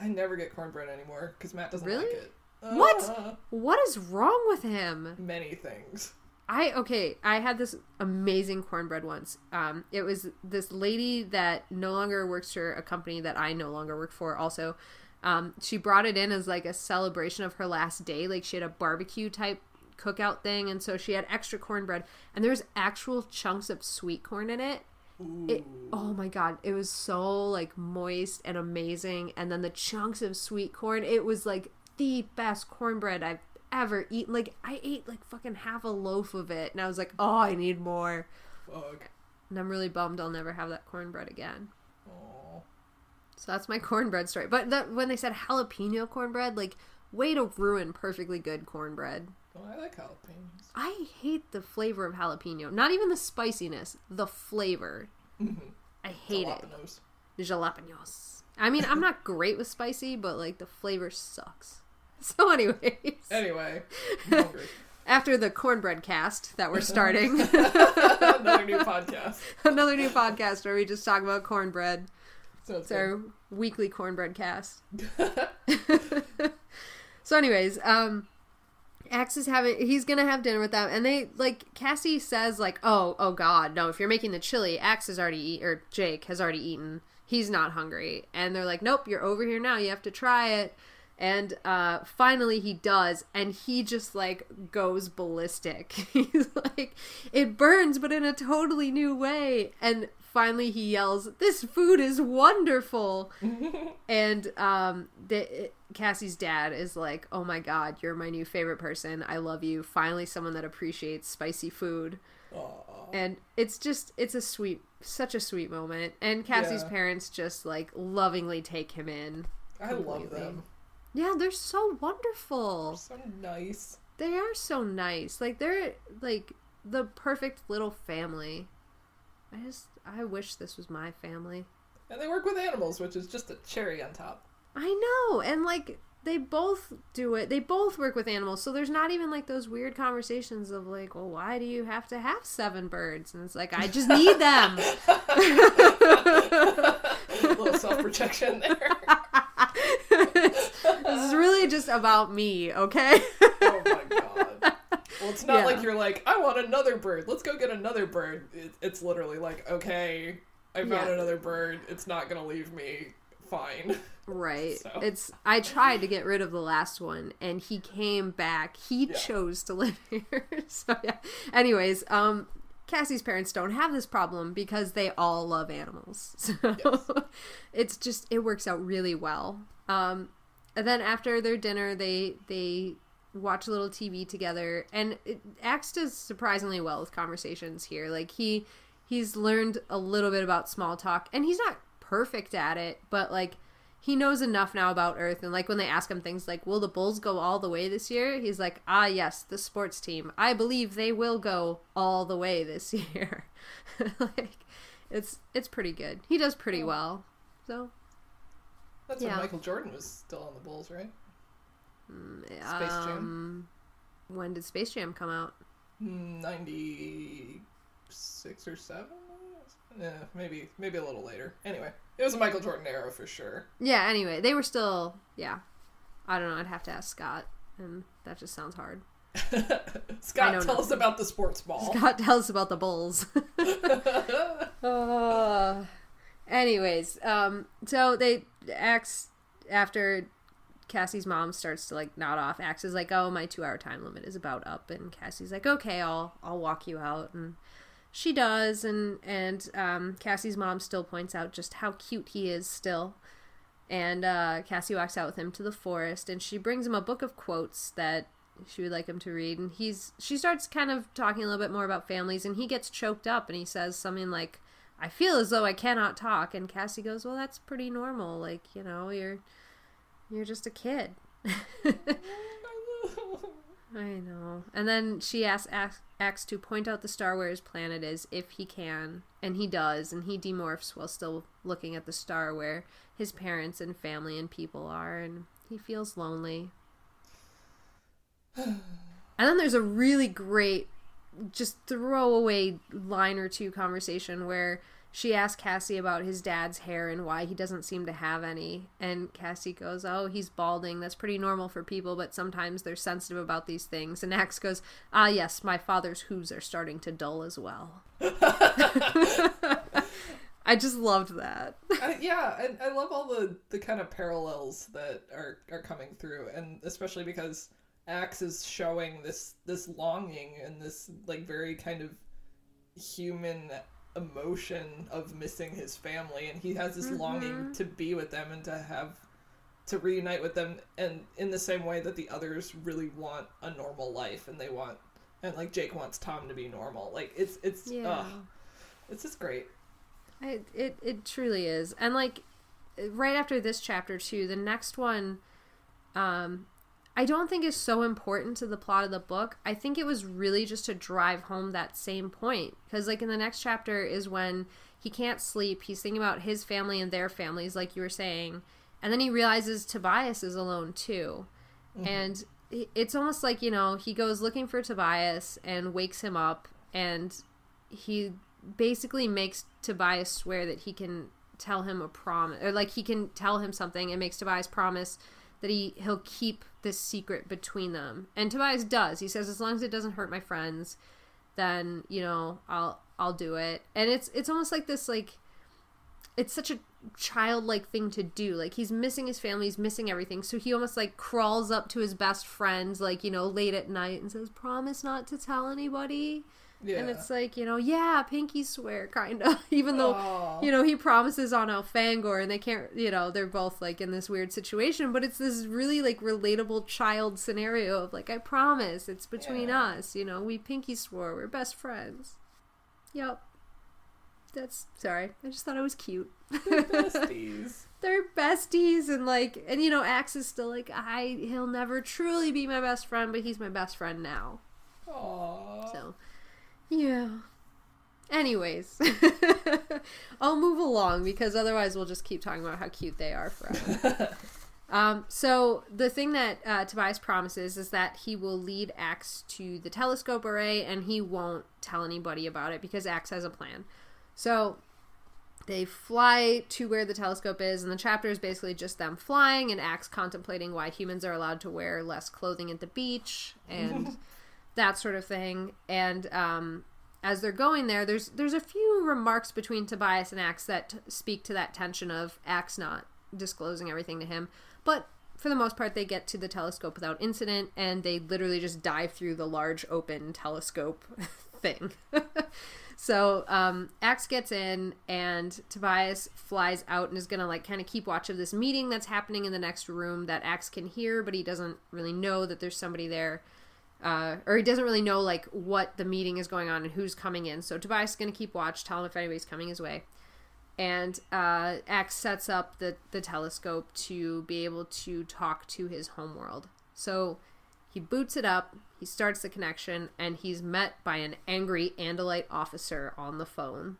I never get cornbread anymore because Matt doesn't
Really?
like it.
What?
Uh,
What is wrong with him?
many things.
I okay, I had this amazing cornbread once. Um, it was this lady that no longer works for a company that I no longer work for. Also, um, she brought it in as like a celebration of her last day. Like she had a barbecue type cookout thing, and so she had extra cornbread, and there's actual chunks of sweet corn in it. It, oh my god, it was so like moist and amazing, and then the chunks of sweet corn. It was like the best cornbread I've ever eaten. Like I ate like fucking half a loaf of it, and I was like, oh, I need more.
Fuck.
And I'm really bummed I'll never have that cornbread again. So that's my cornbread story. But that, when they said jalapeno cornbread, like way to ruin perfectly good cornbread.
Oh, I like jalapenos.
I hate the flavor of jalapeno. Not even the spiciness, the flavor. Mm-hmm. I hate it.
Jalapenos.
The jalapenos. I mean, I'm not great with spicy, but like the flavor sucks. So, anyways,
Anyway,
after the cornbread cast that we're starting,
Another new podcast.
another new podcast where we just talk about cornbread.
So it's
our weekly cornbread cast. so, anyways, um, Ax is having he's gonna have dinner with them, and they like Cassie says like, oh, oh God, no! If you're making the chili, Ax has already eat or Jake has already eaten. He's not hungry, and they're like, nope, you're over here now. You have to try it. And uh, finally, he does, and he just like goes ballistic. He's like, it burns, but in a totally new way. And finally, he yells, "This food is wonderful!" and um, the, Cassie's dad is like, "Oh my god, you're my new favorite person. I love you. Finally, someone that appreciates spicy food."
Aw.
and it's just it's a sweet such a sweet moment and cassie's
Yeah.
parents just like lovingly take him in
I love them.
yeah they're so wonderful They're
So nice.
they are so nice like they're like the perfect little family i just i wish this was my family
And they work with animals, which is just a cherry on top.
i know and like they both do it they both work with animals so there's not even like those weird conversations of like well why do you have to have seven birds and it's like i just need them
a little self protection there.
This is really just about me, okay?
oh my god. Well, it's not
Yeah.
like you're like, I want another bird. Let's go get another bird. It, it's literally like, okay, I found
Yeah.
another bird. It's not gonna leave me. Fine.
Right.
So.
It's I tried to get rid of the last one and he came back. He
Yeah.
chose to live here. so yeah. Anyways, um Cassie's parents don't have this problem because they all love animals. So
Yes.
it's just it works out really well. Um and then after their dinner they they watch a little TV together and it, Ax does surprisingly well with conversations here. Like he he's learned a little bit about small talk and he's not perfect at it, but like he knows enough now about Earth and like when they ask him things like will the Bulls go all the way this year? He's like, "Ah, yes, the sports team. I believe they will go all the way this year." like it's it's pretty good. He does pretty well. So,
That's
Yeah.
when Michael Jordan was still on the Bulls, right? Space Jam.
um, when did Space Jam come out?
Ninety six or seven. Yeah, maybe maybe a little later. Anyway, it was a Michael Jordan era for sure.
Yeah, anyway, they were still yeah. I don't know, I'd have to ask Scott and that just sounds hard.
Scott,
know
tell us about the sports ball.
Scott tells us about the Bulls. Uh, anyways, um, so they Ax after Cassie's mom starts to like nod off. Ax is like, "Oh, my two-hour time limit is about up," and Cassie's like, "Okay, I'll I'll walk you out." And she does, and and um, Cassie's mom still points out just how cute he is still. And uh, Cassie walks out with him to the forest, and she brings him a book of quotes that she would like him to read. And he's she starts kind of talking a little bit more about families, and he gets choked up, and he says something like, "I feel as though I cannot talk." And Cassie goes, "Well, that's pretty normal. Like you know, you're you're just a kid." I know. And then she asks Ax, Ax to point out the star where his planet is if he can, and he does, and he demorphs while still looking at the star where his parents and family and people are, and he feels lonely. and then there's a really great, just throwaway line or two conversation where she asks Cassie about his dad's hair and why he doesn't seem to have any. And Cassie goes, Oh, he's balding. That's pretty normal for people, but sometimes they're sensitive about these things. And Ax goes, Ah, yes, my father's hooves are starting to dull as well. I just loved that.
I, yeah, and I love all the the kind of parallels that are are coming through, and especially because Ax is showing this this longing and this like very kind of human emotion of missing his family, and he has this longing to be with them and to have to reunite with them, and in the same way that the others really want a normal life, and they want and like Jake wants Tom to be normal. Like it's it's
Yeah.
ugh, it's just great.
I, it it truly is, and like right after this chapter too, the next one, um, I don't think is so important to the plot of the book. I think it was really just to drive home that same point because like in the next chapter is when he can't sleep. He's thinking about his family and their families, like you were saying, and then he realizes Tobias is alone too, mm-hmm. and it's almost like you know he goes looking for Tobias and wakes him up and he basically makes Tobias swear that he can tell him a promise or like he can tell him something and makes Tobias promise that he he'll keep this secret between them. And Tobias does. He says as long as it doesn't hurt my friends, then, you know, I'll I'll do it. And it's it's almost like this like it's such a childlike thing to do. Like he's missing his family, he's missing everything. So he almost like crawls up to his best friends like, you know, late at night and says, "Promise not to tell anybody."
Yeah.
And it's like, you know, yeah, pinky swear, kind of. Even though,
Aw.
you know, he promises on Elfangor and they can't, you know, they're both like in this weird situation, but it's this really like relatable child scenario of like, I promise, it's between
Yeah.
us, you know, we pinky swore, we're best friends. Yep. That's, sorry, I just thought it was cute.
besties.
they're besties and like, and you know, Ax is still like, I, he'll never truly be my best friend, but he's my best friend now.
Aww.
So, yeah. Anyways, I'll move along because otherwise we'll just keep talking about how cute they are forever. um, so the thing that uh, Tobias promises is that he will lead Ax to the telescope array and he won't tell anybody about it because Ax has a plan. So they fly to where the telescope is, and the chapter is basically just them flying and Ax contemplating why humans are allowed to wear less clothing at the beach and that sort of thing. And um, as they're going there, there's there's a few remarks between Tobias and Ax that t- speak to that tension of Ax not disclosing everything to him, but for the most part, they get to the telescope without incident, and they literally just dive through the large open telescope thing. so um, Ax gets in, and Tobias flies out and is gonna like kind of keep watch of this meeting that's happening in the next room that Ax can hear, but he doesn't really know that there's somebody there. Uh, or he doesn't really know like what the meeting is going on and who's coming in. So Tobias is gonna keep watch, tell him if anybody's coming his way and uh, Ax sets up the, the telescope to be able to talk to his homeworld. So he boots it up, he starts the connection, and he's met by an angry Andalite officer on the phone.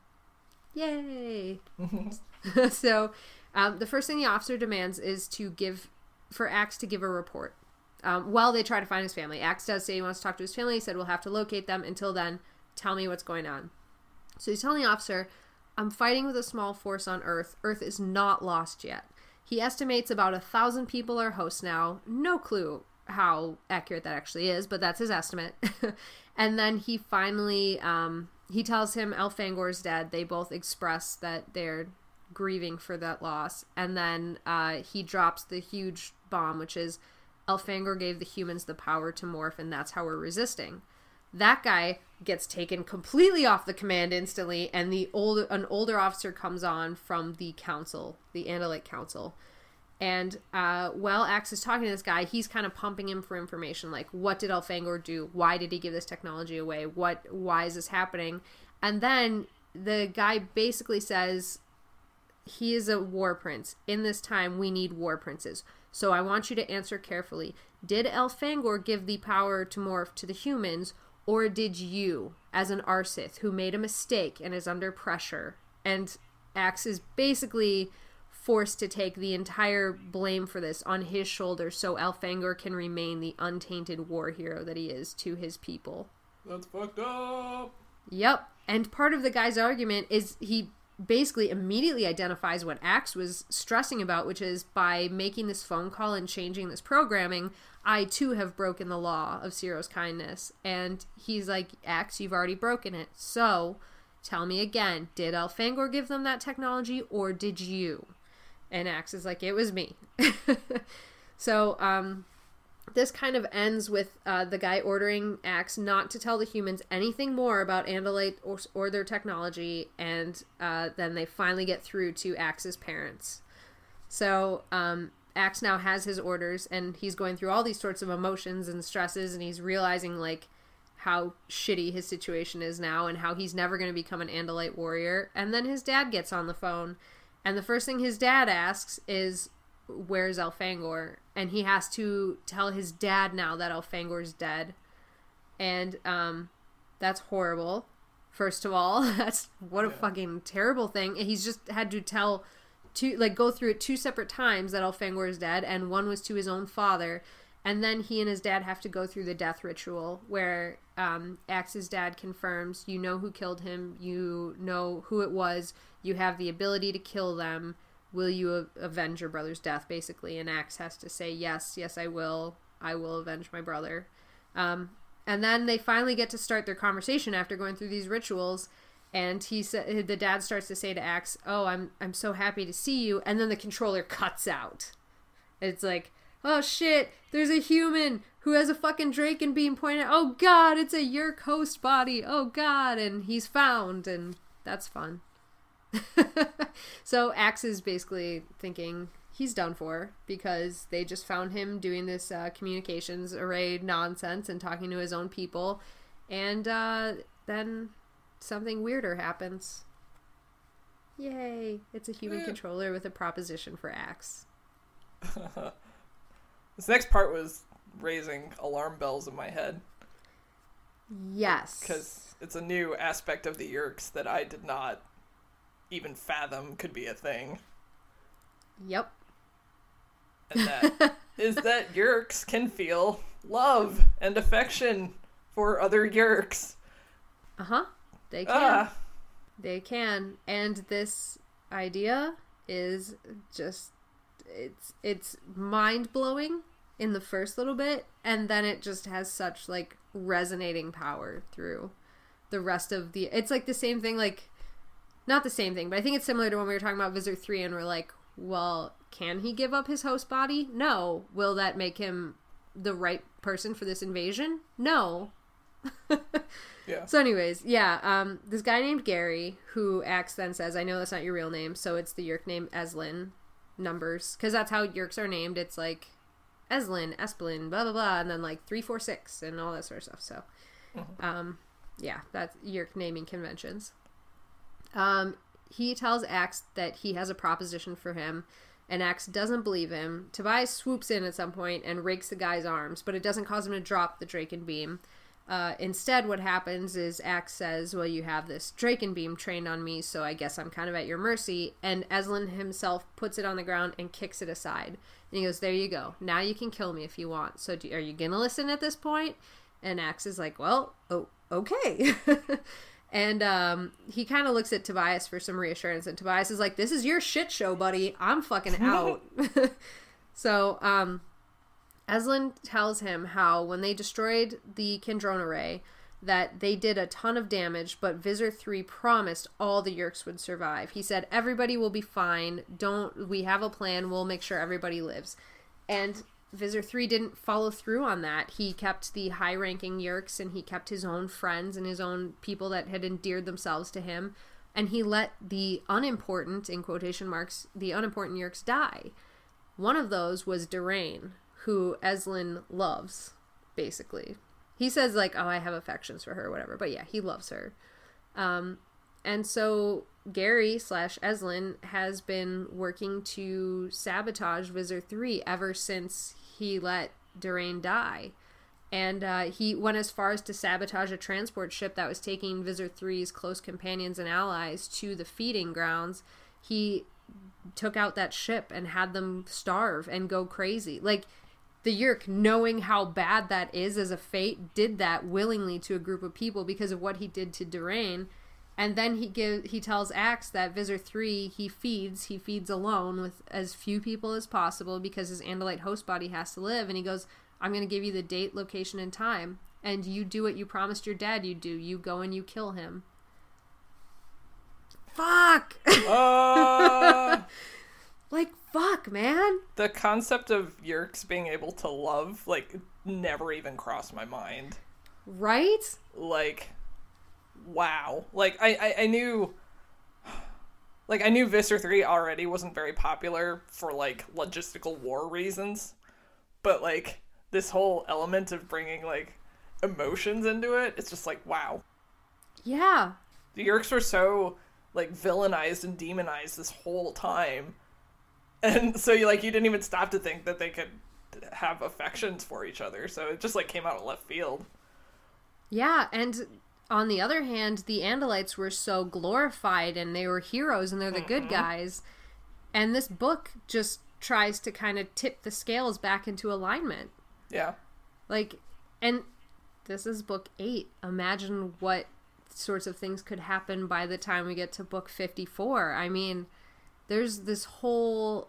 Yay! so um, the first thing the officer demands is to give for Ax to give a report. Um, while they try to find his family, Ax does say he wants to talk to his family. He said we'll have to locate them. Until then, tell me what's going on. So he's telling the officer, I'm fighting with a small force on Earth. Earth is not lost yet. He estimates about a thousand people are hosts now. No clue how accurate that actually is, but that's his estimate. and then he finally um, he tells him Elfangor's dead. They both express that they're grieving for that loss, and then uh, he drops the huge bomb, which is Elfangor gave the humans the power to morph, and that's how we're resisting. That guy gets taken completely off the command instantly, and the old an older officer comes on from the council, the Andalite Council. And uh, while Ax is talking to this guy, he's kind of pumping him for information, like what did Elfangor do? Why did he give this technology away? What? Why is this happening? And then the guy basically says, "He is a war prince. In this time, we need war princes. So I want you to answer carefully. Did Elfangor give the power to morph to the humans, or did you, as an aristh who made a mistake and is under pressure, and Ax is basically forced to take the entire blame for this on his shoulders so Elfangor can remain the untainted war hero that he is to his people.
That's fucked up.
Yep. And part of the guy's argument is he basically immediately identifies what Ax was stressing about, which is by making this phone call and changing this programming, I too have broken the law of Seerow's kindness. And he's like, Ax, you've already broken it. So tell me again, did Elfangor give them that technology or did you? And Ax is like, it was me. so, um, this kind of ends with uh, the guy ordering Ax not to tell the humans anything more about Andalite or, or their technology, and uh, then they finally get through to Ax's parents. So um, Ax now has his orders, and he's going through all these sorts of emotions and stresses, and he's realizing like how shitty his situation is now, and how he's never going to become an Andalite warrior. And then his dad gets on the phone, and the first thing his dad asks is, where's Elfangor? And he has to tell his dad now that Elfangor's dead. And um that's horrible. First of all, that's what a
Yeah.
fucking terrible thing. He's just had to tell two like go through it two separate times that Elfangor is dead and one was to his own father. And then he and his dad have to go through the death ritual where um, Ax's dad confirms you know who killed him, you know who it was, you have the ability to kill them will you avenge your brother's death basically? And ax has to say yes yes i will. I will avenge my brother. Um, and then they finally get to start their conversation after going through these rituals. And he said the dad starts to say to ax oh i'm i'm so happy to see you. And then the controller cuts out. It's like oh shit. There's a human who has a fucking Dracon beam pointed. Oh god it's a yeerk host body. Oh god. And he's found. And that's fun so Ax is basically thinking he's done for because they just found him doing this uh, communications array nonsense and talking to his own people, and uh, then something weirder happens. Yay! It's a human
Eh.
controller with a proposition for Ax.
This next part was raising alarm bells in my head
Yes.
because it's a new aspect of the Yeerks that I did not even fathom could be a thing.
Yep.
And that is that Yeerks can feel love and affection for other Yeerks.
Uh huh. They can.
Ah,
They can. And this idea is just it's it's mind blowing in the first little bit, and then it just has such like resonating power through the rest of the. It's like the same thing, like not the same thing, but I think it's similar to when we were talking about Visser Three, and we're like, well, can he give up his host body? No. Will that make him the right person for this invasion? No.
Yeah.
So, anyways, yeah, um, this guy named Gary, who acts then says, "I know that's not your real name, so it's the Yeerk name Eslin numbers, because that's how Yeerks are named. It's like Eslin, Esplin, blah blah blah, and then like three, four, six, and all that sort of stuff. So, um, yeah, that's Yeerk naming conventions. Um, he tells Ax that he has a proposition for him, and Ax doesn't believe him. Tobias swoops in at some point and rakes the guy's arms, but it doesn't cause him to drop the Dracon beam. Uh, instead, what happens is Ax says, Well, you have this Dracon beam trained on me, so I guess I'm kind of at your mercy. And Eslin himself puts it on the ground and kicks it aside. And he goes, There you go. Now you can kill me if you want. So do, are you going to listen at this point? And Ax is like, Well, oh, okay. and um, he kind of looks at Tobias for some reassurance. And Tobias is like, This is your shit show, buddy. I'm fucking out. so, um, Eslin tells him how when they destroyed the Kandrona array, that they did a ton of damage, but Visser 3 promised all the Yeerks would survive. He said, Everybody will be fine. Don't, we have a plan. We'll make sure everybody lives. And Visser 3 didn't follow through on that. He kept the high ranking Yeerks and he kept his own friends and his own people that had endeared themselves to him. And he let the unimportant, in quotation marks, the unimportant Yeerks die. One of those was Durain, who Eslin loves, basically. He says, like, oh, I have affections for her, whatever. But yeah, he loves her. Um, and so Gary slash Eslin has been working to sabotage Visser 3 ever since he let Durain die. And uh, he went as far as to sabotage a transport ship that was taking Visser 3's close companions and allies to the feeding grounds. He took out that ship and had them starve and go crazy. Like, the Yeerk, knowing how bad that is as a fate, did that willingly to a group of people because of what he did to Durain. And then he give he tells Ax that Visser three he feeds he feeds alone with as few people as possible because his Andalite host body has to live. And he goes, "I'm going to give you the date, location, and time, and you do what you promised your dad you'd do. You go and you kill him." Fuck.
Uh,
like fuck, man.
the concept of Yeerks being able to love, like, never even crossed my mind.
Right?
Like, wow. Like, I, I, I knew. Like, I knew Visser 3 already wasn't very popular for, like, logistical war reasons. But, like, this whole element of bringing, like, emotions into it, it's just like, wow.
Yeah.
The Yeerks were so, like, villainized and demonized this whole time. And so, you like, you didn't even stop to think that they could have affections for each other. So it just, like, came out of left field.
Yeah, and on the other hand, the Andalites were so glorified and they were heroes and they're the good mm-hmm. guys. And this book just tries to kind of tip the scales back into alignment.
Yeah.
Like, and this is book eight. Imagine what sorts of things could happen by the time we get to book 54. I mean, there's this whole.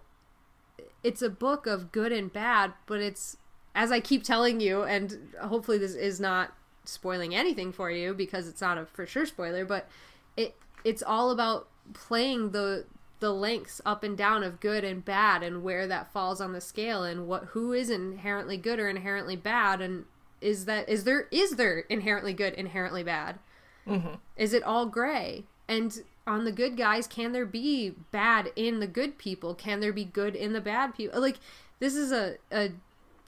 It's a book of good and bad, but it's, as I keep telling you, and hopefully this is not spoiling anything for you because it's not a for sure spoiler, but it it's all about playing the the lengths up and down of good and bad and where that falls on the scale and what who is inherently good or inherently bad and is that is there is there inherently good inherently bad? Mm-hmm. Is it all gray? And on the good guys can there be bad in the good people? Can there be good in the bad people? Like this is a, a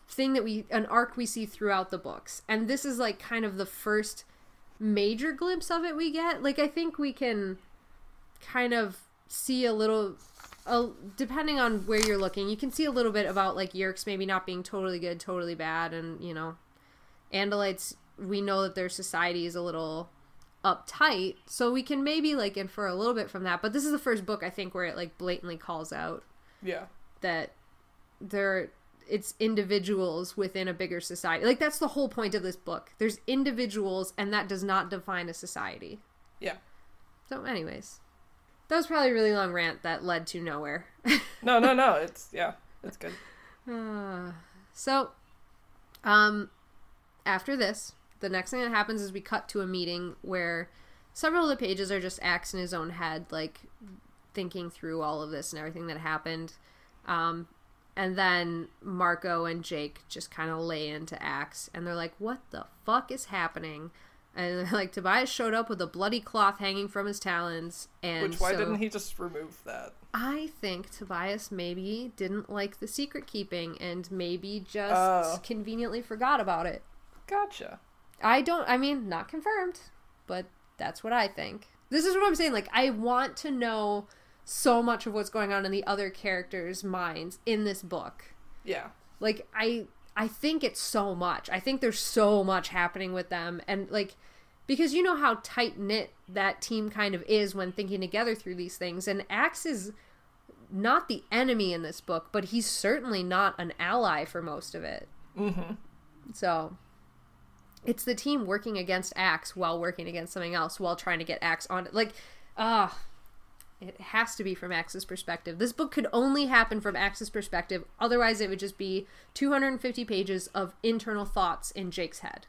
thing that we an arc we see throughout the books. And this is like kind of the first major glimpse of it we get. Like i think we can kind of see a little a, depending on where you're looking you can see a little bit about like yeerks maybe not being totally good totally bad. And you know andalites we know that their society is a little uptight. So we can maybe like infer a little bit from that. But this is the first book i think where it like blatantly calls out
Yeah.
that they're it's individuals within a bigger society. Like that's the whole point of this book. There's individuals and that does not define a society.
Yeah.
So anyways, that was probably a really long rant that led to nowhere.
No, no, no. It's yeah, it's good.
Uh, so, um, after this, the next thing that happens is we cut to a meeting where several of the pages are just Ax in his own head, like thinking through all of this and everything that happened. Um, and then Marco and Jake just kind of lay into Ax, and they're like, "What the fuck is happening?" And like Tobias showed up with a bloody cloth hanging from his talons, and
Which why
so-
didn't he just remove that?
I think Tobias maybe didn't like the secret keeping and maybe just
Oh.
conveniently forgot about it.
Gotcha.
I don't, I mean, not confirmed, but that's what I think. This is what I'm saying. Like, I want to know so much of what's going on in the other characters' minds in this book.
Yeah.
Like, I. I think it's so much. I think there's so much happening with them. And, like, because you know how tight knit that team kind of is when thinking together through these things. And Ax is not the enemy in this book, but he's certainly not an ally for most of it.
Mm-hmm.
So it's the team working against Ax while working against something else while trying to get Ax on it. Like, ah, it has to be from Ax's perspective. This book could only happen from Ax's perspective. Otherwise, it would just be 250 pages of internal thoughts in Jake's head.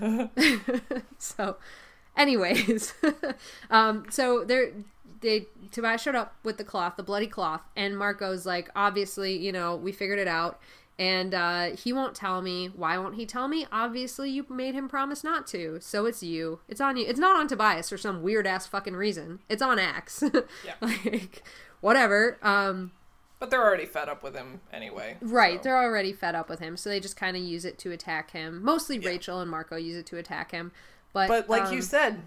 so, anyways, um, so they're they Tobias showed up with the cloth, the bloody cloth, and Marco's like, obviously, you know, we figured it out, and uh, he won't tell me. Why won't he tell me? Obviously, you made him promise not to, so it's you. It's on you. It's not on Tobias for some weird ass fucking reason. It's on Ax.
Yeah.
like, whatever. Um,
But they're already fed up with him anyway.
Right,
so-
they're already fed up with him, so they just kind of use it to attack him. Mostly Rachel and Marco use it to attack him, but
But like
um,
you said,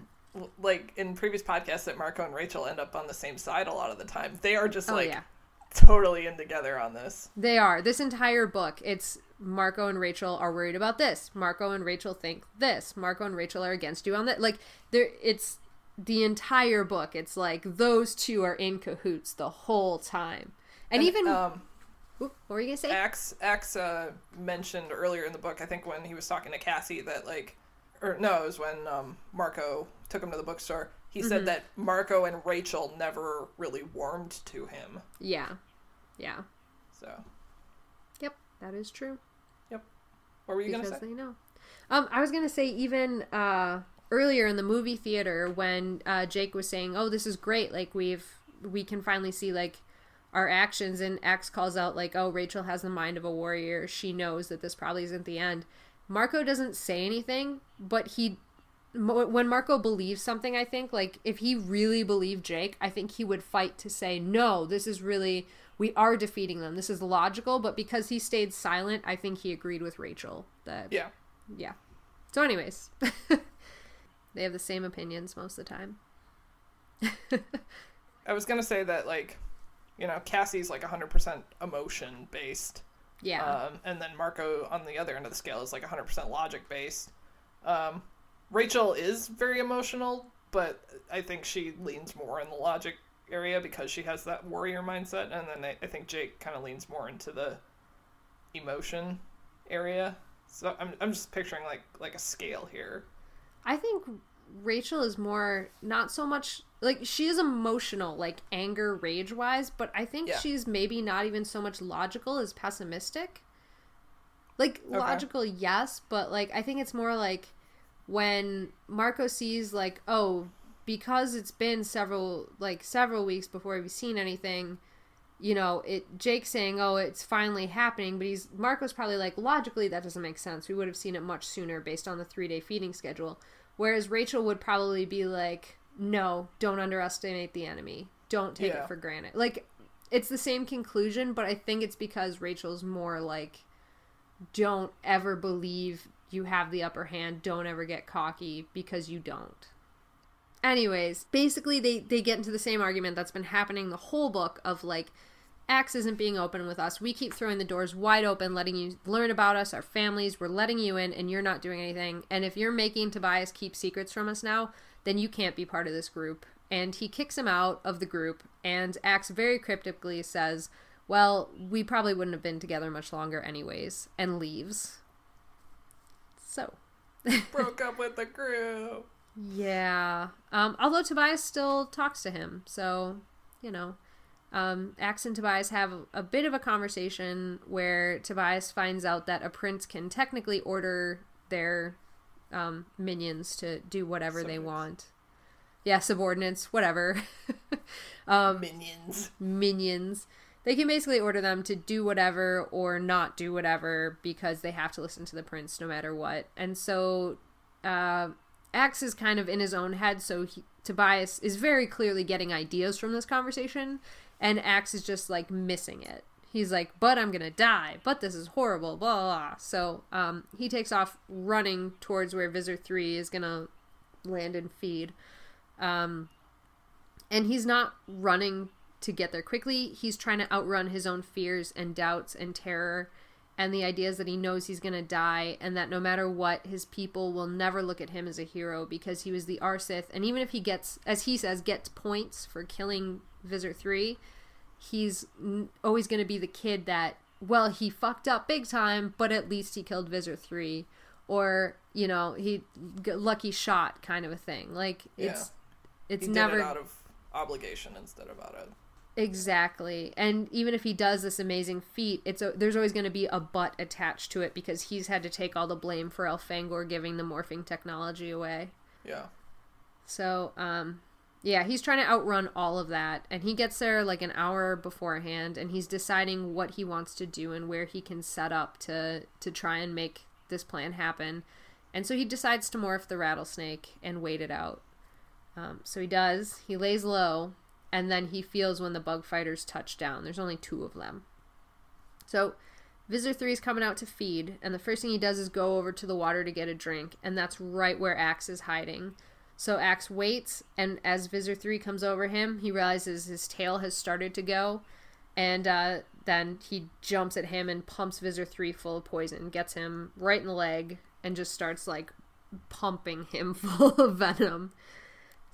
like in previous podcasts, that Marco and Rachel end up on the same side a lot of the time. They are just
oh
like
yeah,
totally in together on this.
they are. This entire book, it's Marco and Rachel are worried about this. Marco and Rachel think this. Marco and Rachel are against you on that. Like there, it's the entire book. It's like those two are in cahoots the whole time, and, even
um,
Oop, what were you gonna say?
Ax Ax uh, mentioned earlier in the book, I think when he was talking to Cassie, that like, or no, it was when um, Marco took him to the bookstore. He
Mm-hmm.
said that Marco and Rachel never really warmed to him.
yeah, yeah,
So,
yep, that is true. Yep.
What were you
because
gonna say?
they know. Um, I was gonna say even uh, earlier in the movie theater when uh, Jake was saying, "Oh, this is great! Like we've we can finally see like our actions." And Ax calls out like, "Oh, Rachel has the mind of a warrior. She knows that this probably isn't the end." Marco doesn't say anything, but he when Marco believes something, I think like if he really believed Jake, I think he would fight to say, "No, this is really." We are defeating them. This is logical, but because he stayed silent, I think he agreed with Rachel that
Yeah.
yeah. So, anyways, they have the same opinions most of the time.
I was gonna say that like, you know, Cassie's like 100% emotion based.
Yeah.
Um, and then Marco on the other end of the scale is like 100% logic based. Um, Rachel is very emotional, but I think she leans more in the logic area because she has that warrior mindset. And then I, I think Jake kind of leans more into the emotion area. So I'm, I'm just picturing like like a scale here.
I think Rachel is more not so much like she is emotional, like anger, rage wise, but I think
Yeah.
she's maybe not even so much logical as pessimistic. Like logical, yes, but like I think it's more like when Marco sees like, oh, because it's been several like several weeks before we've seen anything, you know, it Jake saying, "Oh, it's finally happening," but he's Marco's probably like, logically that doesn't make sense. We would have seen it much sooner based on the 3-day feeding schedule. Whereas Rachel would probably be like, "No, don't underestimate the enemy. Don't take
Yeah.
it for granted." Like it's the same conclusion, but I think it's because Rachel's more like don't ever believe you have the upper hand. Don't ever get cocky because you don't. Anyways, basically they they get into the same argument that's been happening the whole book of like Ax isn't being open with us. We keep throwing the doors wide open, letting you learn about us, our families. We're letting you in, and you're not doing anything. And if you're making Tobias keep secrets from us now, then you can't be part of this group. And he kicks him out of the group, and Ax very cryptically says, Well, we probably wouldn't have been together much longer, anyways, and leaves. So,
Broke up with the crew.
Yeah. Um, although Tobias still talks to him, so you know, um, Ax and Tobias have a bit of a conversation where Tobias finds out that a prince can technically order their um, minions to do whatever they want. Yeah, subordinates, whatever. um,
Minions.
minions. They can basically order them to do whatever or not do whatever because they have to listen to the prince no matter what. And so uh, Ax is kind of in his own head, so he, Tobias is very clearly getting ideas from this conversation, and Ax is just like missing it. He's like, but I'm gonna die, but this is horrible, blah, blah, blah. So um, he takes off running towards where Visser 3 is gonna land and feed. Um, and he's not running to get there quickly. He's trying to outrun his own fears and doubts and terror and the ideas that he knows he's going to die and that no matter what, his people will never look at him as a hero because he was the aristh. And even if he gets, as he says, gets points for killing Visser 3, he's n- always going to be the kid that, well, he fucked up big time, but at least he killed Visser 3. Or, you know, he lucky shot kind of a thing. Like, it's. It's
He
never
it out of obligation instead of out of
Exactly. And even if he does this amazing feat, it's a, there's always going to be a but attached to it because he's had to take all the blame for Elfangor giving the morphing technology away.
yeah.
So, um yeah, he's trying to outrun all of that and he gets there like an hour beforehand and he's deciding what he wants to do and where he can set up to to try and make this plan happen. And so he decides to morph the rattlesnake and wait it out. Um, so he does. He lays low, and then he feels when the bug fighters touch down. There's only two of them. So Visser 3 is coming out to feed, and the first thing he does is go over to the water to get a drink, and that's right where Ax is hiding. So Ax waits, and as Visser 3 comes over him, he realizes his tail has started to go, and uh, then he jumps at him and pumps Visser 3 full of poison, gets him right in the leg, and just starts like pumping him full of venom.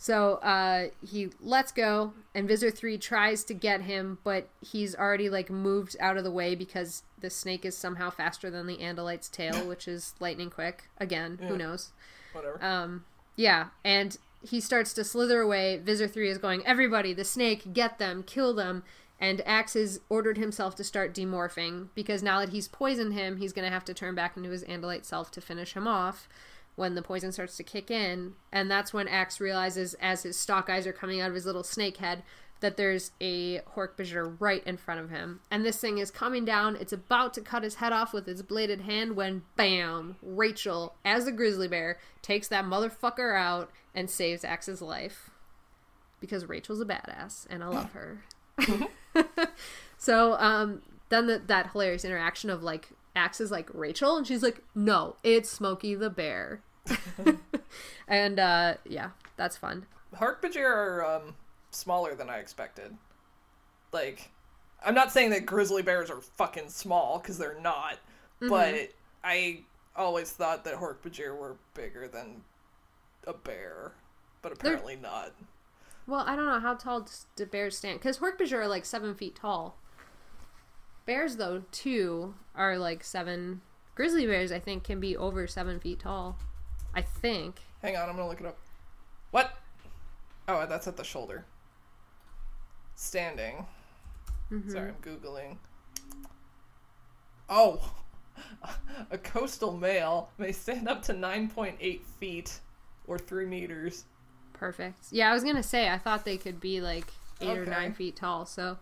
So uh, he lets go, and Visser 3 tries to get him, but he's already like moved out of the way because the snake is somehow faster than the Andalite's tail, which is lightning quick. Again,
Yeah.
who knows?
Whatever.
Um, yeah, and he starts to slither away. Visser 3 is going, Everybody, the snake, get them, kill them. And Ax has ordered himself to start demorphing because now that he's poisoned him, he's going to have to turn back into his Andalite self to finish him off when the poison starts to kick in. And that's when Ax realizes, as his stalk eyes are coming out of his little snake head, that there's a Hork-Bajir right in front of him. And this thing is coming down. It's about to cut his head off with its bladed hand when, bam, Rachel, as a grizzly bear, takes that motherfucker out and saves Ax's life. Because Rachel's a badass, and I love her. so, um, then the, that hilarious interaction of like Ax is like Rachel, and she's like, "No, it's Smokey the Bear," and uh, yeah, that's fun.
Hork-Bajir are um, smaller than I expected. Like, I'm not saying that grizzly bears are fucking small because they're not, but I always thought that Hork-Bajir were bigger than a bear, but apparently not.
Well, I don't know how tall do bears stand because Hork-Bajir are like seven feet tall. Bears, though, too, are like seven. Grizzly bears, I think, can be over seven feet tall. I think.
Hang on, I'm gonna look it up. What? Oh, that's at the shoulder. Standing. Mm-hmm. Sorry, I'm googling. Oh, a coastal male may stand up to 9.8 feet or three meters.
Perfect. Yeah, I was gonna say I thought they could be like eight or nine feet tall. So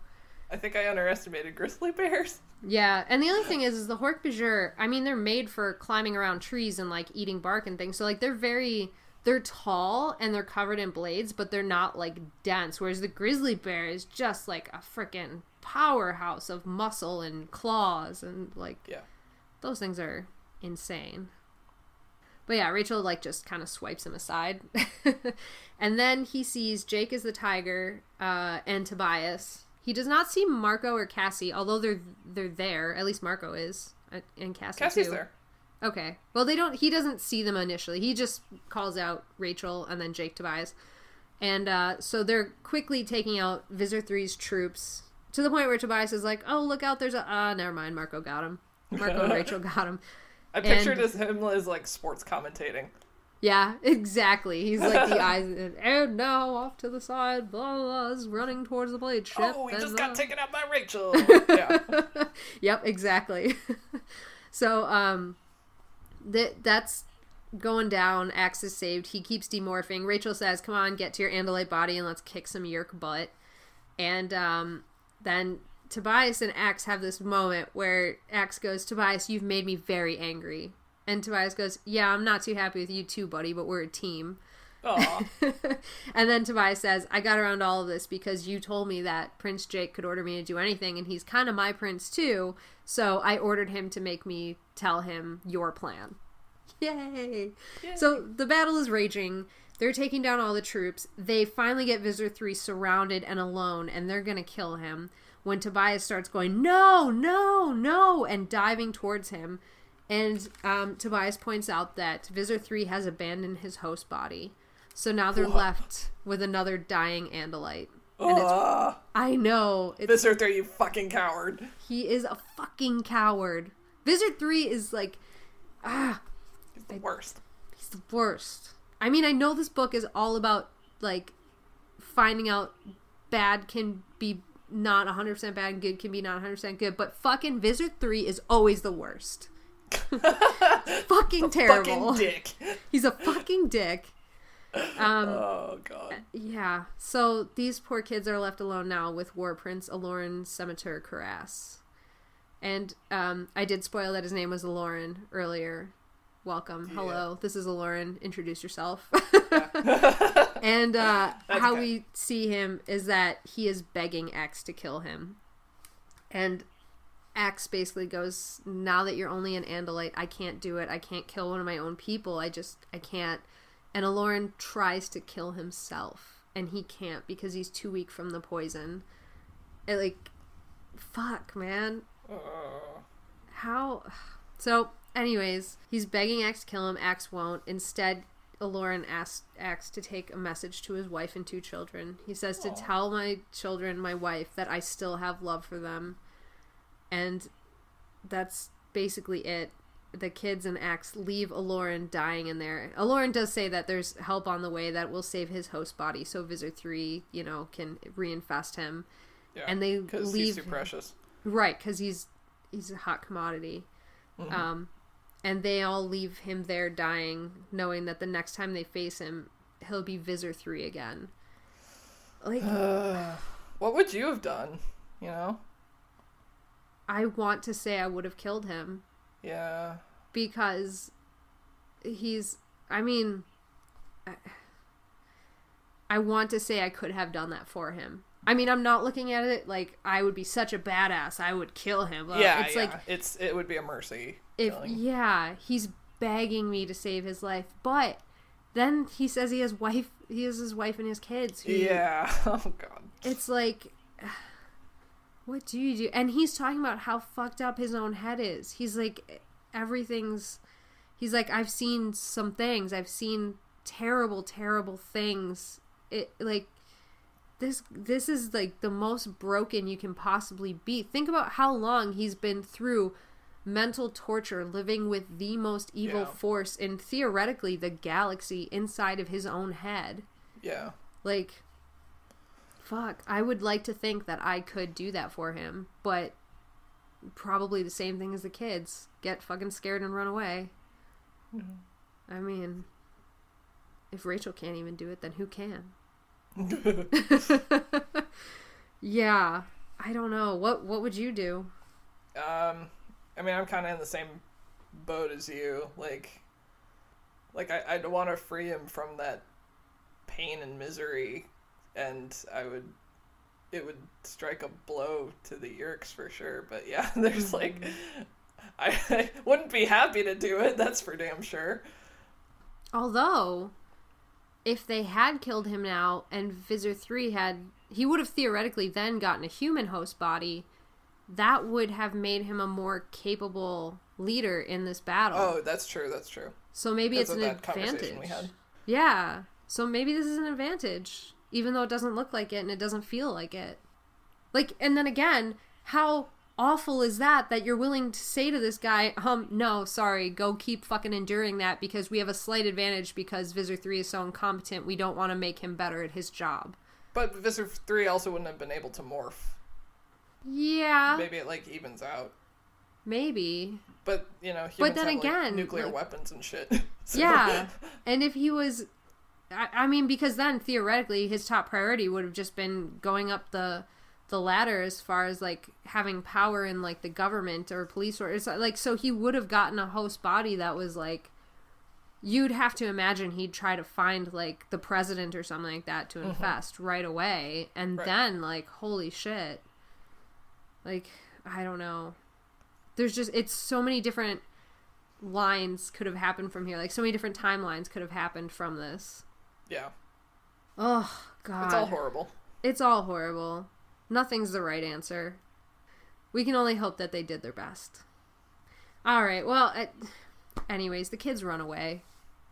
I think I underestimated grizzly bears.
Yeah, and the other thing is, is the Hork-Bajir. I mean, they're made for climbing around trees and like eating bark and things. So like they're very, they're tall and they're covered in blades, but they're not like dense. Whereas the grizzly bear is just like a freaking powerhouse of muscle and claws and like
Yeah.
those things are insane. But yeah, Rachel like just kind of swipes him aside, and then he sees Jake is the tiger uh, and Tobias. He does not see Marco or Cassie, although they're they're there. At least Marco is, uh, and Cassie
Cassie's
too.
there.
Okay. Well, they don't. He doesn't see them initially. He just calls out Rachel and then Jake Tobias, and uh, so they're quickly taking out Visser 3's troops to the point where Tobias is like, "Oh, look out! There's a ah, never mind. Marco got him. Marco and Rachel got him."
I pictured
And-
as him as like sports commentating.
Yeah, exactly. He's like the eyes, and now off to the side, blah, blah, blah, is running towards the blade ship.
Oh, we just got taken out by Rachel. yeah.
yep, exactly. so, um, that that's going down. Ax is saved. He keeps demorphing. Rachel says, "Come on, get to your Andalite body and let's kick some Yeerk butt." And um, then Tobias and Ax have this moment where Ax goes, "Tobias, you've made me very angry." And Tobias goes, "Yeah, I'm not too happy with you too, buddy, but we're a team." And then Tobias says, I got around all of this because you told me that Prince Jake could order me to do anything, and he's kind of my prince too, so I ordered him to make me tell him your plan. Yay! So the battle is raging. They're taking down all the troops. They finally get Visser 3 surrounded and alone, and they're gonna kill him. When Tobias starts going, No, no, no, and diving towards him. And um, Tobias points out that Visser 3 has abandoned his host body. So now they're left with another dying Andalite. And it's,
Aw.
I know. It's,
Visser 3, you fucking coward.
he is a fucking coward. Visser 3 is like, ah,
He's the worst.
he's the worst. I mean, I know this book is all about, like, finding out bad can be not 100% bad and good can be not 100% good, but fucking Visser 3 is always the worst. fucking terrible.
Fucking dick.
He's a fucking dick. Um,
Oh, God.
Yeah. So these poor kids are left alone now with War Prince Aloran Semitur Corrass. And um, I did spoil that his name was Aloran earlier. Welcome. Hello. This is Aloran. Introduce yourself. and uh, how
okay.
we see him is that he is begging Ax to kill him. And Ax basically goes, Now that you're only an Andalite, I can't do it. I can't kill one of my own people. I just, I can't. And Aloran tries to kill himself, and he can't because he's too weak from the poison. It, like, fuck, man.
Oh.
How? So, anyways, he's begging Ax to kill him. Ax won't. Instead, Aloran asks Axe to take a message to his wife and two children. He says to tell my children, my wife, that I still have love for them. And that's basically it. The kids and Ax leave Aloran dying in there. Aloran does say that there's help on the way that will save his host body, so Visser 3, you know, can reinfest him.
Yeah.
And they
Because
leave
he's too precious.
Right, because he's he's a hot commodity. Um, and they all leave him there dying, knowing that the next time they face him, he'll be Visser three again. Like
What would you have done? You know?
I want to say I would have killed him
Yeah.
because he's. I mean, I, I want to say I could have done that for him. I mean, I'm not looking at it like I would be such a badass. I would kill him.
Yeah,
it's
yeah.
like
it's it would be a mercy.
if
killing.
yeah he's begging me to save his life but then he says he has wife he has his wife and his kids who,
Yeah. Oh god.
it's like what do you do? And he's talking about how fucked up his own head is. He's like everything's he's like i've seen some things. I've seen terrible terrible things. It like this this is like the most broken you can possibly be. Think about how long he's been through mental torture living with the most evil
Yeah.
force in theoretically the galaxy inside of his own head.
Yeah.
like fuck i would like to think that i could do that for him but probably the same thing as the kids. Get fucking scared and run away. I mean if rachel can't even do it then who can? Yeah i don't know. What what would you do?
Um, I mean, I'm kind of in the same boat as you. Like, like I, I'd want to free him from that pain and misery, and I would, it would strike a blow to the Yeerks for sure. But yeah, there's mm-hmm. like, I, I wouldn't be happy to do it. That's for damn sure.
Although, if they had killed him now and Visser 3 had. He would have theoretically then gotten a human host body. That would have made him a more capable leader in this battle.
Oh, that's true. That's true.
so maybe it's an advantage.
we had.
Yeah. So maybe this is an advantage, even though it doesn't look like it and it doesn't feel like it. Like, and then again, how awful is that that you're willing to say to this guy, um, no, sorry, go keep fucking enduring that because we have a slight advantage because Visser 3 is so incompetent, we don't want to make him better at his job.
But Visser 3 also wouldn't have been able to morph.
Yeah.
Maybe it like evens out.
Maybe.
But, you know,
But then
have, like,
again,
nuclear
like-
weapons and shit. So-
Yeah. and if he was I, I mean because then theoretically his top priority would have just been going up the the ladder as far as like having power in like the government or police or like so he would have gotten a host body that was like you'd have to imagine he'd try to find like the president or something like that to mm-hmm. infest right away. And
Right.
then like holy shit. Like i don't know. There's just it's so many different lines could have happened from here. Like so many different timelines could have happened from this
yeah.
oh god
It's all horrible.
it's all horrible nothing's the right answer we can only hope that they did their best all right well it, anyways the kids run away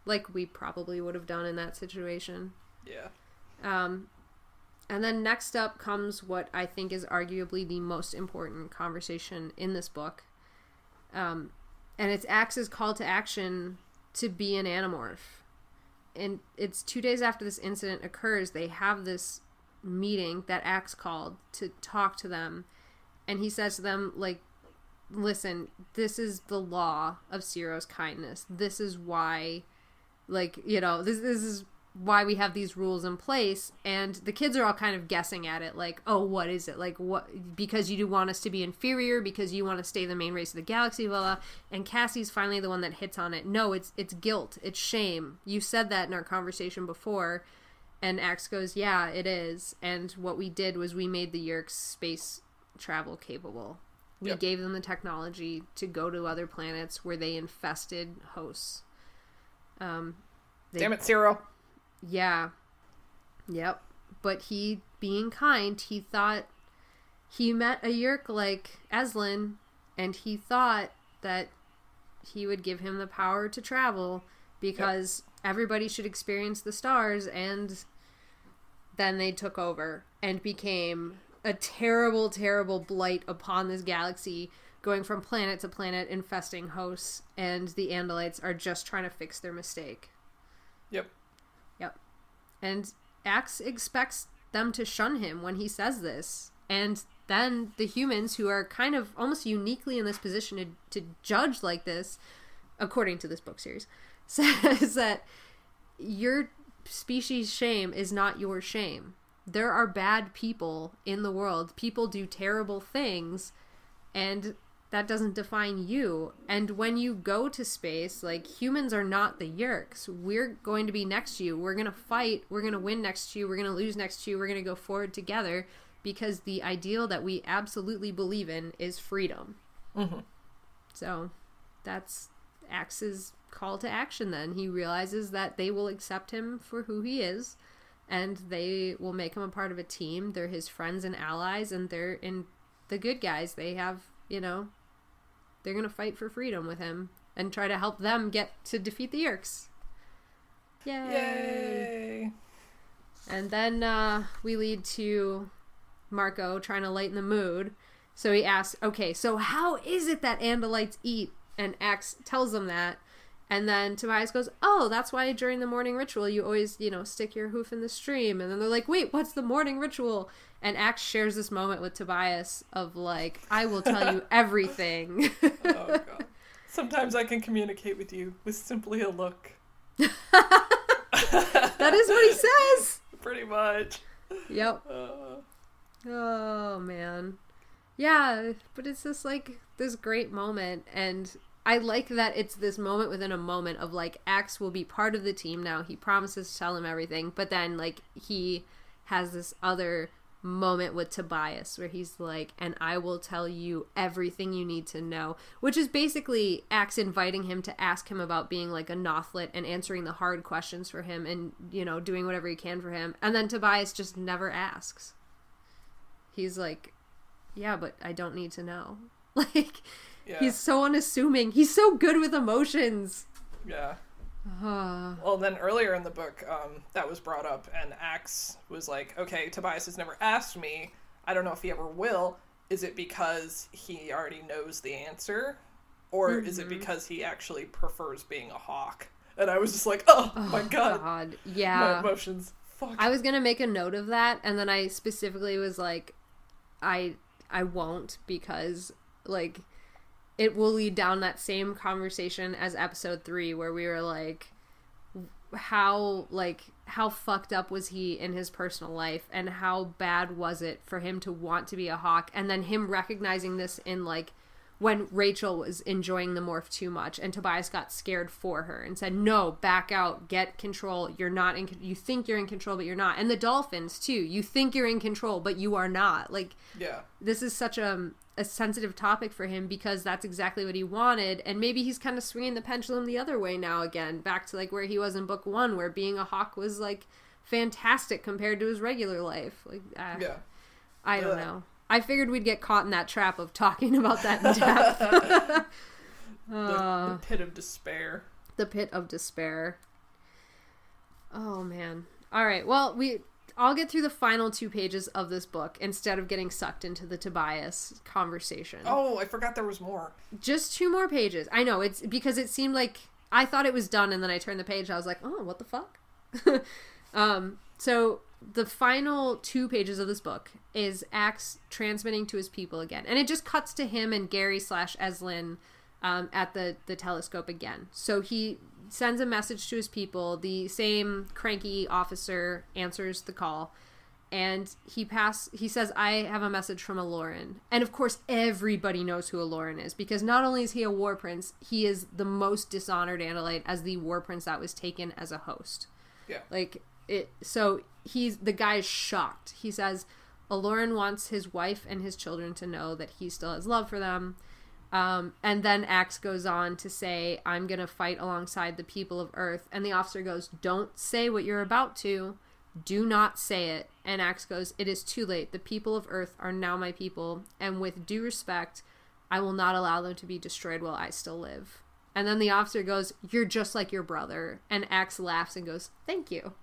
like we probably would have done in that situation
Yeah.
um, and then next up comes what I think is arguably the most important conversation in this book. Um, and it's Ax's call to action to be an animorph. And it's two days after this incident occurs, they have this meeting that Ax called to talk to them. And he says to them, like, listen, this is the law of Seerow's kindness. This is why like you know this this is why we have these rules in place and the kids are all kind of guessing at it like oh what is it? Like what because you do want us to be inferior because you want to stay the main race of the galaxy blah, blah and cassie's finally the one that hits on it. No it's it's guilt. It's shame. You said that in our conversation before. And Ax goes yeah it is. And what we did was we made the yeerks space travel capable. We
Yep.
gave them the technology to go to other planets where they infested hosts. Um they-
Damn it, Seerow.
Yeah. Yep. But he, being kind, he thought he met a Yeerk like Esplin, and he thought that he would give him the power to travel because everybody should experience the stars, and then they took over and became a terrible, terrible blight upon this galaxy, going from planet to planet, infesting hosts, and the Andalites are just trying to fix their mistake.
Yep.
Yep. And Ax expects them to shun him when he says this. And then the humans, who are kind of almost uniquely in this position to, to judge like this, according to this book series, says that your species' shame is not your shame. There are bad people in the world. People do terrible things, and that doesn't define you. And when you go to space, like humans are not the Yeerks. We're going to be next to you. We're going to fight. We're going to win next to you. We're going to lose next to you. We're going to go forward together because the ideal that we absolutely believe in is freedom.
Mhm.
So that's Ax's call to action then. He realizes that they will accept him for who he is and they will make him a part of a team. They're his friends and allies and they're in the good guys. They have, you know, they're going to fight for freedom with him and try to help them get to defeat the Yeerks. Yay.
Yay.
And then uh, we lead to Marco trying to lighten the mood. So he asks, okay, so how is it that Andalites eat? And Ax tells them that. And then Tobias goes, oh, that's why during the morning ritual you always, you know, stick your hoof in the stream. And then they're like, wait, what's the morning ritual? And Ax shares this moment with Tobias of like, I will tell you everything.
Oh god. Sometimes I can communicate with you with simply a look.
that is what he says.
Pretty much.
Yep.
Uh,
Oh man. Yeah, but it's just like this great moment and I like that it's this moment within a moment of like Ax will be part of the team now. He promises to tell him everything, but then like he has this other moment with Tobias where he's like, and I will tell you everything you need to know, which is basically Ax inviting him to ask him about being like a nothlit and answering the hard questions for him and, you know, doing whatever he can for him. And then Tobias just never asks. He's like, yeah, but I don't need to know. Like,
yeah.
he's so unassuming. He's so good with emotions.
Yeah.
Ah.
Well, then earlier in the book, um, that was brought up, and Ax was like, "Okay, Tobias has never asked me. I don't know if he ever will, is it because he already knows the answer, or is
Mm-hmm.
it because he actually prefers being a hawk? And I was just like, oh, my god,
God,
my
yeah.
emotions. Fuck.
I was gonna make a note of that, and then I specifically was like, I I won't because like it will lead down that same conversation as episode three where we were like, how like how fucked up was he in his personal life, and how bad was it for him to want to be a hawk, and then him recognizing this in like when Rachel was enjoying the morph too much and Tobias got scared for her and said, "No, back out, get control. You're not in you think you're in control but you're not." And the dolphins too. You think you're in control but you are not. Like
yeah.
this is such a a sensitive topic for him because that's exactly what he wanted and maybe he's kind of swinging the pendulum the other way now again back to like where he was in book 1 where being a hawk was like fantastic compared to his regular life like uh,
Yeah.
I don't
Ugh.
know. I figured we'd get caught in that trap of talking about that in depth.
The,
Uh.
the pit of despair.
the pit of despair. Oh man. All right. Well, we I'll get through the final two pages of this book instead of getting sucked into the Tobias conversation.
Oh, I forgot there was more.
Just two more pages. I know it's because it seemed like I thought it was done and then I turned the page. I was like, "Oh, what the fuck?" um so the final two pages of this book is Ax transmitting to his people again, and it just cuts to him and Gary slash Esplin um, at the the telescope again. So he sends a message to his people. The same cranky officer answers the call, and he pass he says, "I have a message from Aloran," and of course everybody knows who Aloran is because not only is he a war prince, he is the most dishonored Andalite as the war prince that was taken as a host.
Yeah.
Like it so he's the guy is shocked. He says Aloran wants his wife and his children to know that he still has love for them. Um, and then Ax goes on to say, I'm going to fight alongside the people of Earth. And the officer goes, Don't say what you're about to. Do not say it. And Ax goes, It is too late. The people of Earth are now my people. And with due respect, I will not allow them to be destroyed while I still live. And then the officer goes, You're just like your brother. And Ax laughs and goes, Thank you.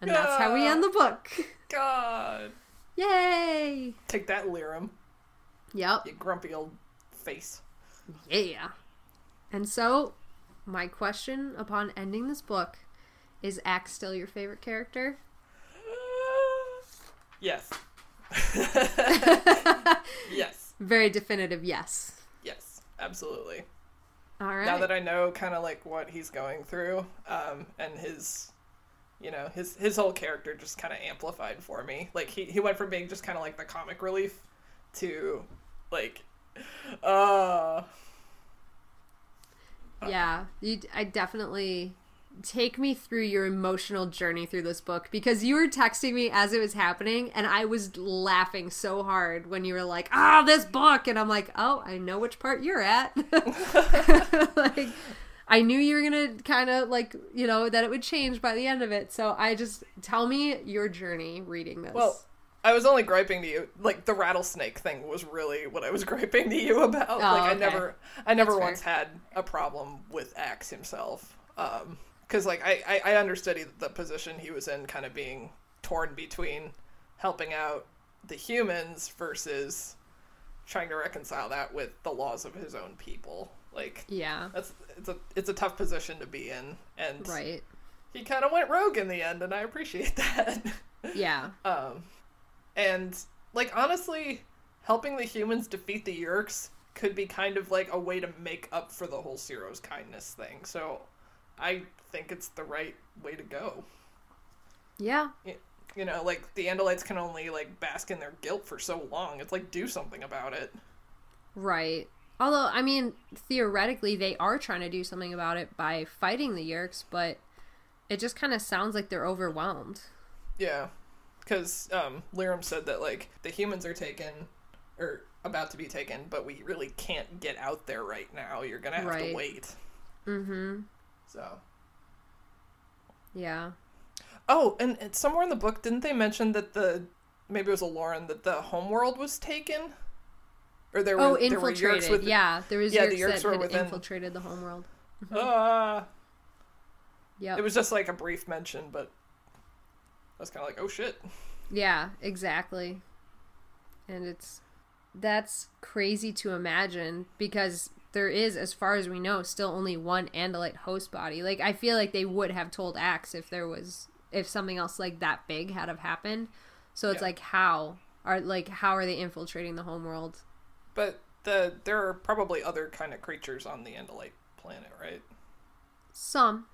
And that's how we end the book.
God.
Yay!
Take that, Lyrum.
Yep.
You grumpy old face.
Yeah. And so, my question upon ending this book is Ax still your favorite character?
Yes. yes.
Very definitive yes.
Yes. Absolutely.
All right.
Now that I know kind of like what he's going through, um, and his, you know, his his whole character just kind of amplified for me. Like he he went from being just kind of like the comic relief to like, uh,
yeah, you, I definitely take me through your emotional journey through this book because you were texting me as it was happening and I was laughing so hard when you were like, "Ah, this book." And I'm like, "Oh, I know which part you're at." like I knew you were going to kind of like, you know, that it would change by the end of it. So I just tell me your journey reading this.
well. I was only griping to you like the rattlesnake thing was really what I was griping to you about. like I
Oh,
never I never
That's fair.
once had a problem with Ax himself. Um because like I, I, I understood he, the position he was in kind of being torn between helping out the humans versus trying to reconcile that with the laws of his own people. Like
yeah.
that's it's a it's a tough position to be in and
Right.
he kind of went rogue in the end and I appreciate that.
Yeah.
Um, and like honestly, helping the humans defeat the Yeerks could be kind of like a way to make up for the whole Seerow's kindness thing. So I think it's the right way to go.
Yeah.
Y- You know, like the Andalites can only like bask in their guilt for so long. It's like do something about it.
Right. Although, I mean, theoretically, they are trying to do something about it by fighting the Yeerks, but it just kind of sounds like they're overwhelmed.
Yeah, because um, said that like the humans are taken or about to be taken, but we really can't get out there right now. You're gonna have
Right.
to wait.
Mm-hmm.
So.
Yeah.
Oh, and, and somewhere in the book, didn't they mention that the maybe it was Aloran that the homeworld was taken, or there were
Oh,
there were
infiltrated.
With
yeah, there was
Yeah,
Yeerks
the Yeerks
that
within-
infiltrated the homeworld.
Ah,
Yep.
it was just like a brief mention, but I was kind of like, oh shit.
Yeah, exactly. And it's that's crazy to imagine because there is, as far as we know, still only one Andalite host body. Like I feel like they would have told Ax if there was if something else like that big had have happened. So it's
Yeah.
like how are like how are they infiltrating the homeworld?
But the there are probably other kind of creatures on the Andalite planet, right?
Some,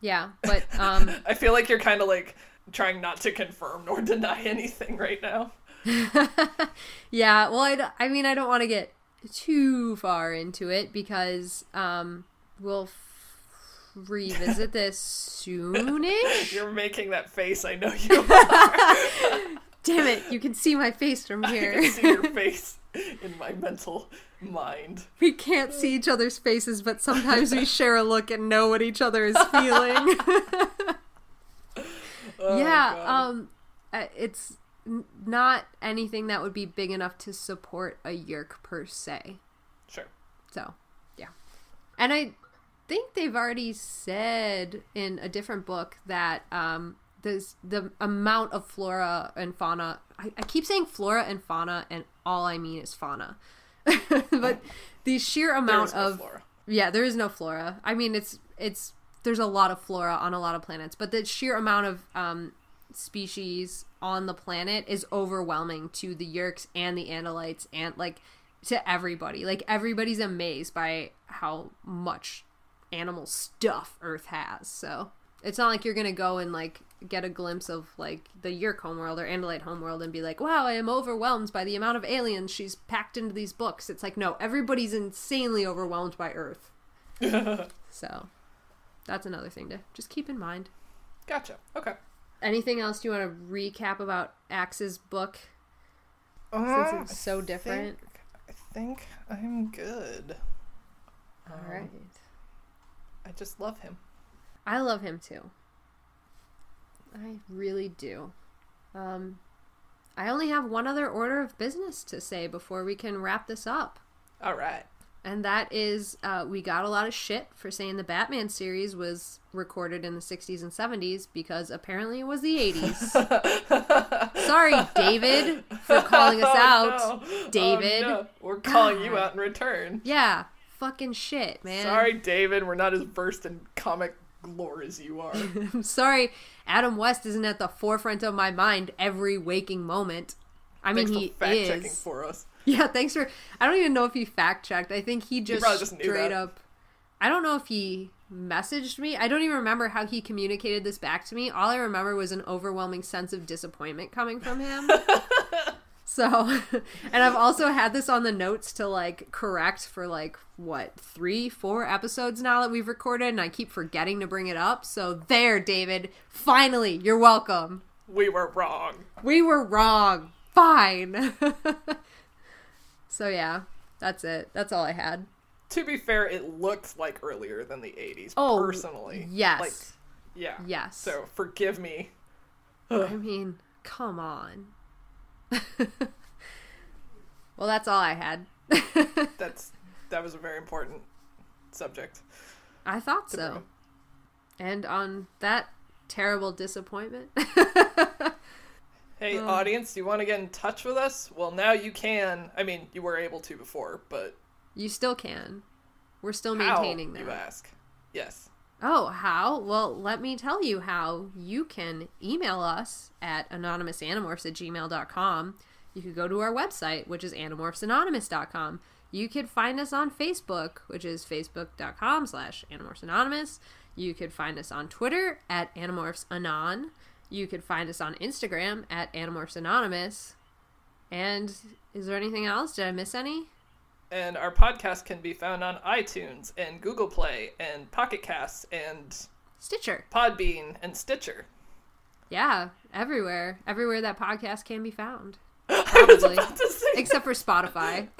yeah, but um,
I feel like you're kind of like trying not to confirm nor deny anything right now.
yeah. Well, I, I mean, I don't want to get too far into it because um, we'll f- revisit this soonish.
You're making that face. I know you are.
Damn it! You can see my face from
I
here.
can see your face in my mental mind.
we can't see each other's faces, but sometimes we share a look and know what each other is feeling.
Oh,
yeah, um, it's n- not anything that would be big enough to support a yeerk per se.
sure.
So, yeah. And I think they've already said in a different book that um, there's the amount of flora and fauna. I, I keep saying flora and fauna, and all I mean is fauna. but the sheer amount
no
of
flora.
yeah, there is no flora. I mean, it's it's there's a lot of flora on a lot of planets, but the sheer amount of um, species on the planet is overwhelming to the Yeerks and the Andalites and like to everybody. Like everybody's amazed by how much animal stuff Earth has. So it's not like you're gonna go and like get a glimpse of like the Yeerk homeworld or Andalite homeworld and be like, wow, I am overwhelmed by the amount of aliens she's packed into these books. It's like, no, everybody's insanely overwhelmed by Earth. so that's another thing to just keep in mind.
Gotcha. Okay.
Anything else you want to recap about Ax's book since
Uh,
it's so
I
different?
think- I think I'm good.
All right.
I just love him.
I love him too. I really do. Um, I only have one other order of business to say before we can wrap this up.
All right.
And that is, uh, we got a lot of shit for saying the Batman series was recorded in the 60s and 70s because apparently it was the 80s. Sorry, David, for calling us out.
Oh, no.
David.
Oh, no. We're calling you out in return.
Yeah, fucking shit, man.
Sorry, David. We're not as versed in comic lore as you are.
I'm sorry, Adam West isn't at the forefront of my mind every waking moment. I mean,
Thanks
he
for fact checking
is.
for us.
Yeah, thanks for. I don't even know if he fact checked. I think he just,
probably just
straight up. I don't know if he messaged me. I don't even remember how he communicated this back to me. All I remember was an overwhelming sense of disappointment coming from him. so, and I've also had this on the notes to like correct for like what three, four episodes now that we've recorded, and I keep forgetting to bring it up. So there, David. Finally, you're welcome.
We were wrong.
We were wrong. Fine. so yeah, that's it. That's all I had.
To be fair, it looked like earlier than the 80s,
Oh,
personally.
yes.
Like, yeah.
Yes.
So forgive me.
I mean, come on. well, that's all I had.
That's that was a very important subject.
I thought so.
up.
And on that terrible disappointment,
Hey,
Oh.
audience, you want to get in touch with us? Well, now you can. I mean, you were able to before, but
you still can. We're still
how,
maintaining
you
that.
ask? Yes.
Oh, how? Well, let me tell you how. You can email us at anonymousanimorphs at gmail.com. You could go to our website, which is animorphsanonymous.com. You could find us on Facebook, which is facebook.com slash animorphsanonymous. You could find us on Twitter at animorphsanon. You could find us on Instagram at animorphsanonymous. And is there anything else? Did I miss any?
And our podcast can be found on iTunes and Google Play and Pocket Casts and
Stitcher.
Podbean and Stitcher.
Yeah, everywhere. Everywhere that podcast can be found. Probably.
about to say.
Except for Spotify.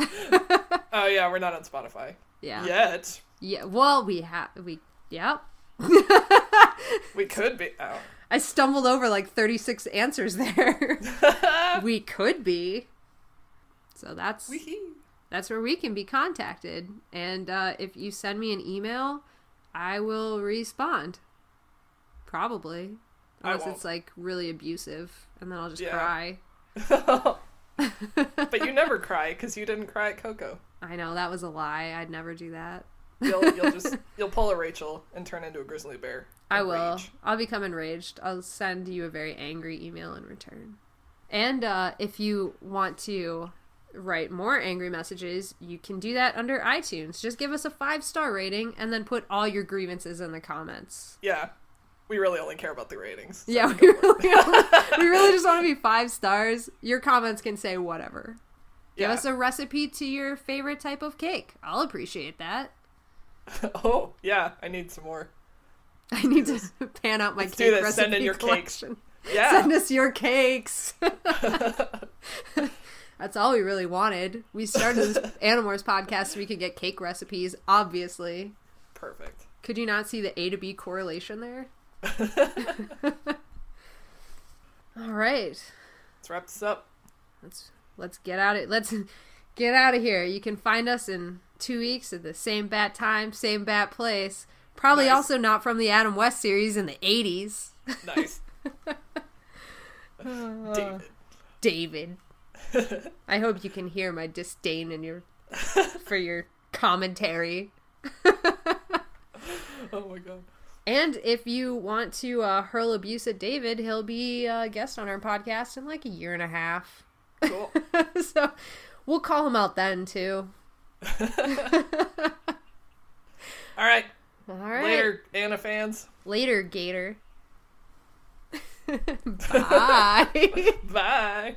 oh yeah, we're not on Spotify
yeah.
yet.
Yeah. Well, we have we. Yep.
We could be. Oh.
I stumbled over like 36 answers there. we could be. So that's
Wee-hee.
That's where we can be contacted. And uh, if you send me an email, I will respond. Probably. Unless it's like really abusive, and then I'll just
Yeah.
cry.
but you never cry because you didn't cry at Coco.
I know that was a lie. I'd never do that.
You'll you'll just you'll pull a Rachel and turn into a grizzly bear.
I will.
rage.
I'll become enraged. I'll send you a very angry email in return. And uh, if you want to write more angry messages, you can do that under iTunes. Just give us a five star rating and then put all your grievances in the comments.
Yeah, we really only care about the ratings. so
Yeah, we really, we really just want to be five stars. Your comments can say whatever. Give
Yeah.
us a recipe to your favorite type of cake. I'll appreciate that.
oh yeah, I need some more.
I need to pan out my
Let's do
cake
this.
recipe
Send in your cakes.
collection.
Yeah,
Send us your cakes. That's all we really wanted. We started this Animorphs podcast so we could get cake recipes, obviously.
perfect.
Could you not see the A to B correlation there? all right.
Let's wrap this up.
Let's let's get out of let's get out of here. You can find us in two weeks at the same bat time, same bat place. Probably
Nice.
also not from the Adam West series in the eighties.
Nice, David.
David. I hope you can hear my disdain in your for your commentary.
Oh my god.
And if you want to uh, hurl abuse at David, he'll be a guest on our podcast in like a year and a half.
Cool.
so we'll call him out then too.
All right.
All right.
Later, Anna fans.
Later, Gator. Bye.
Bye.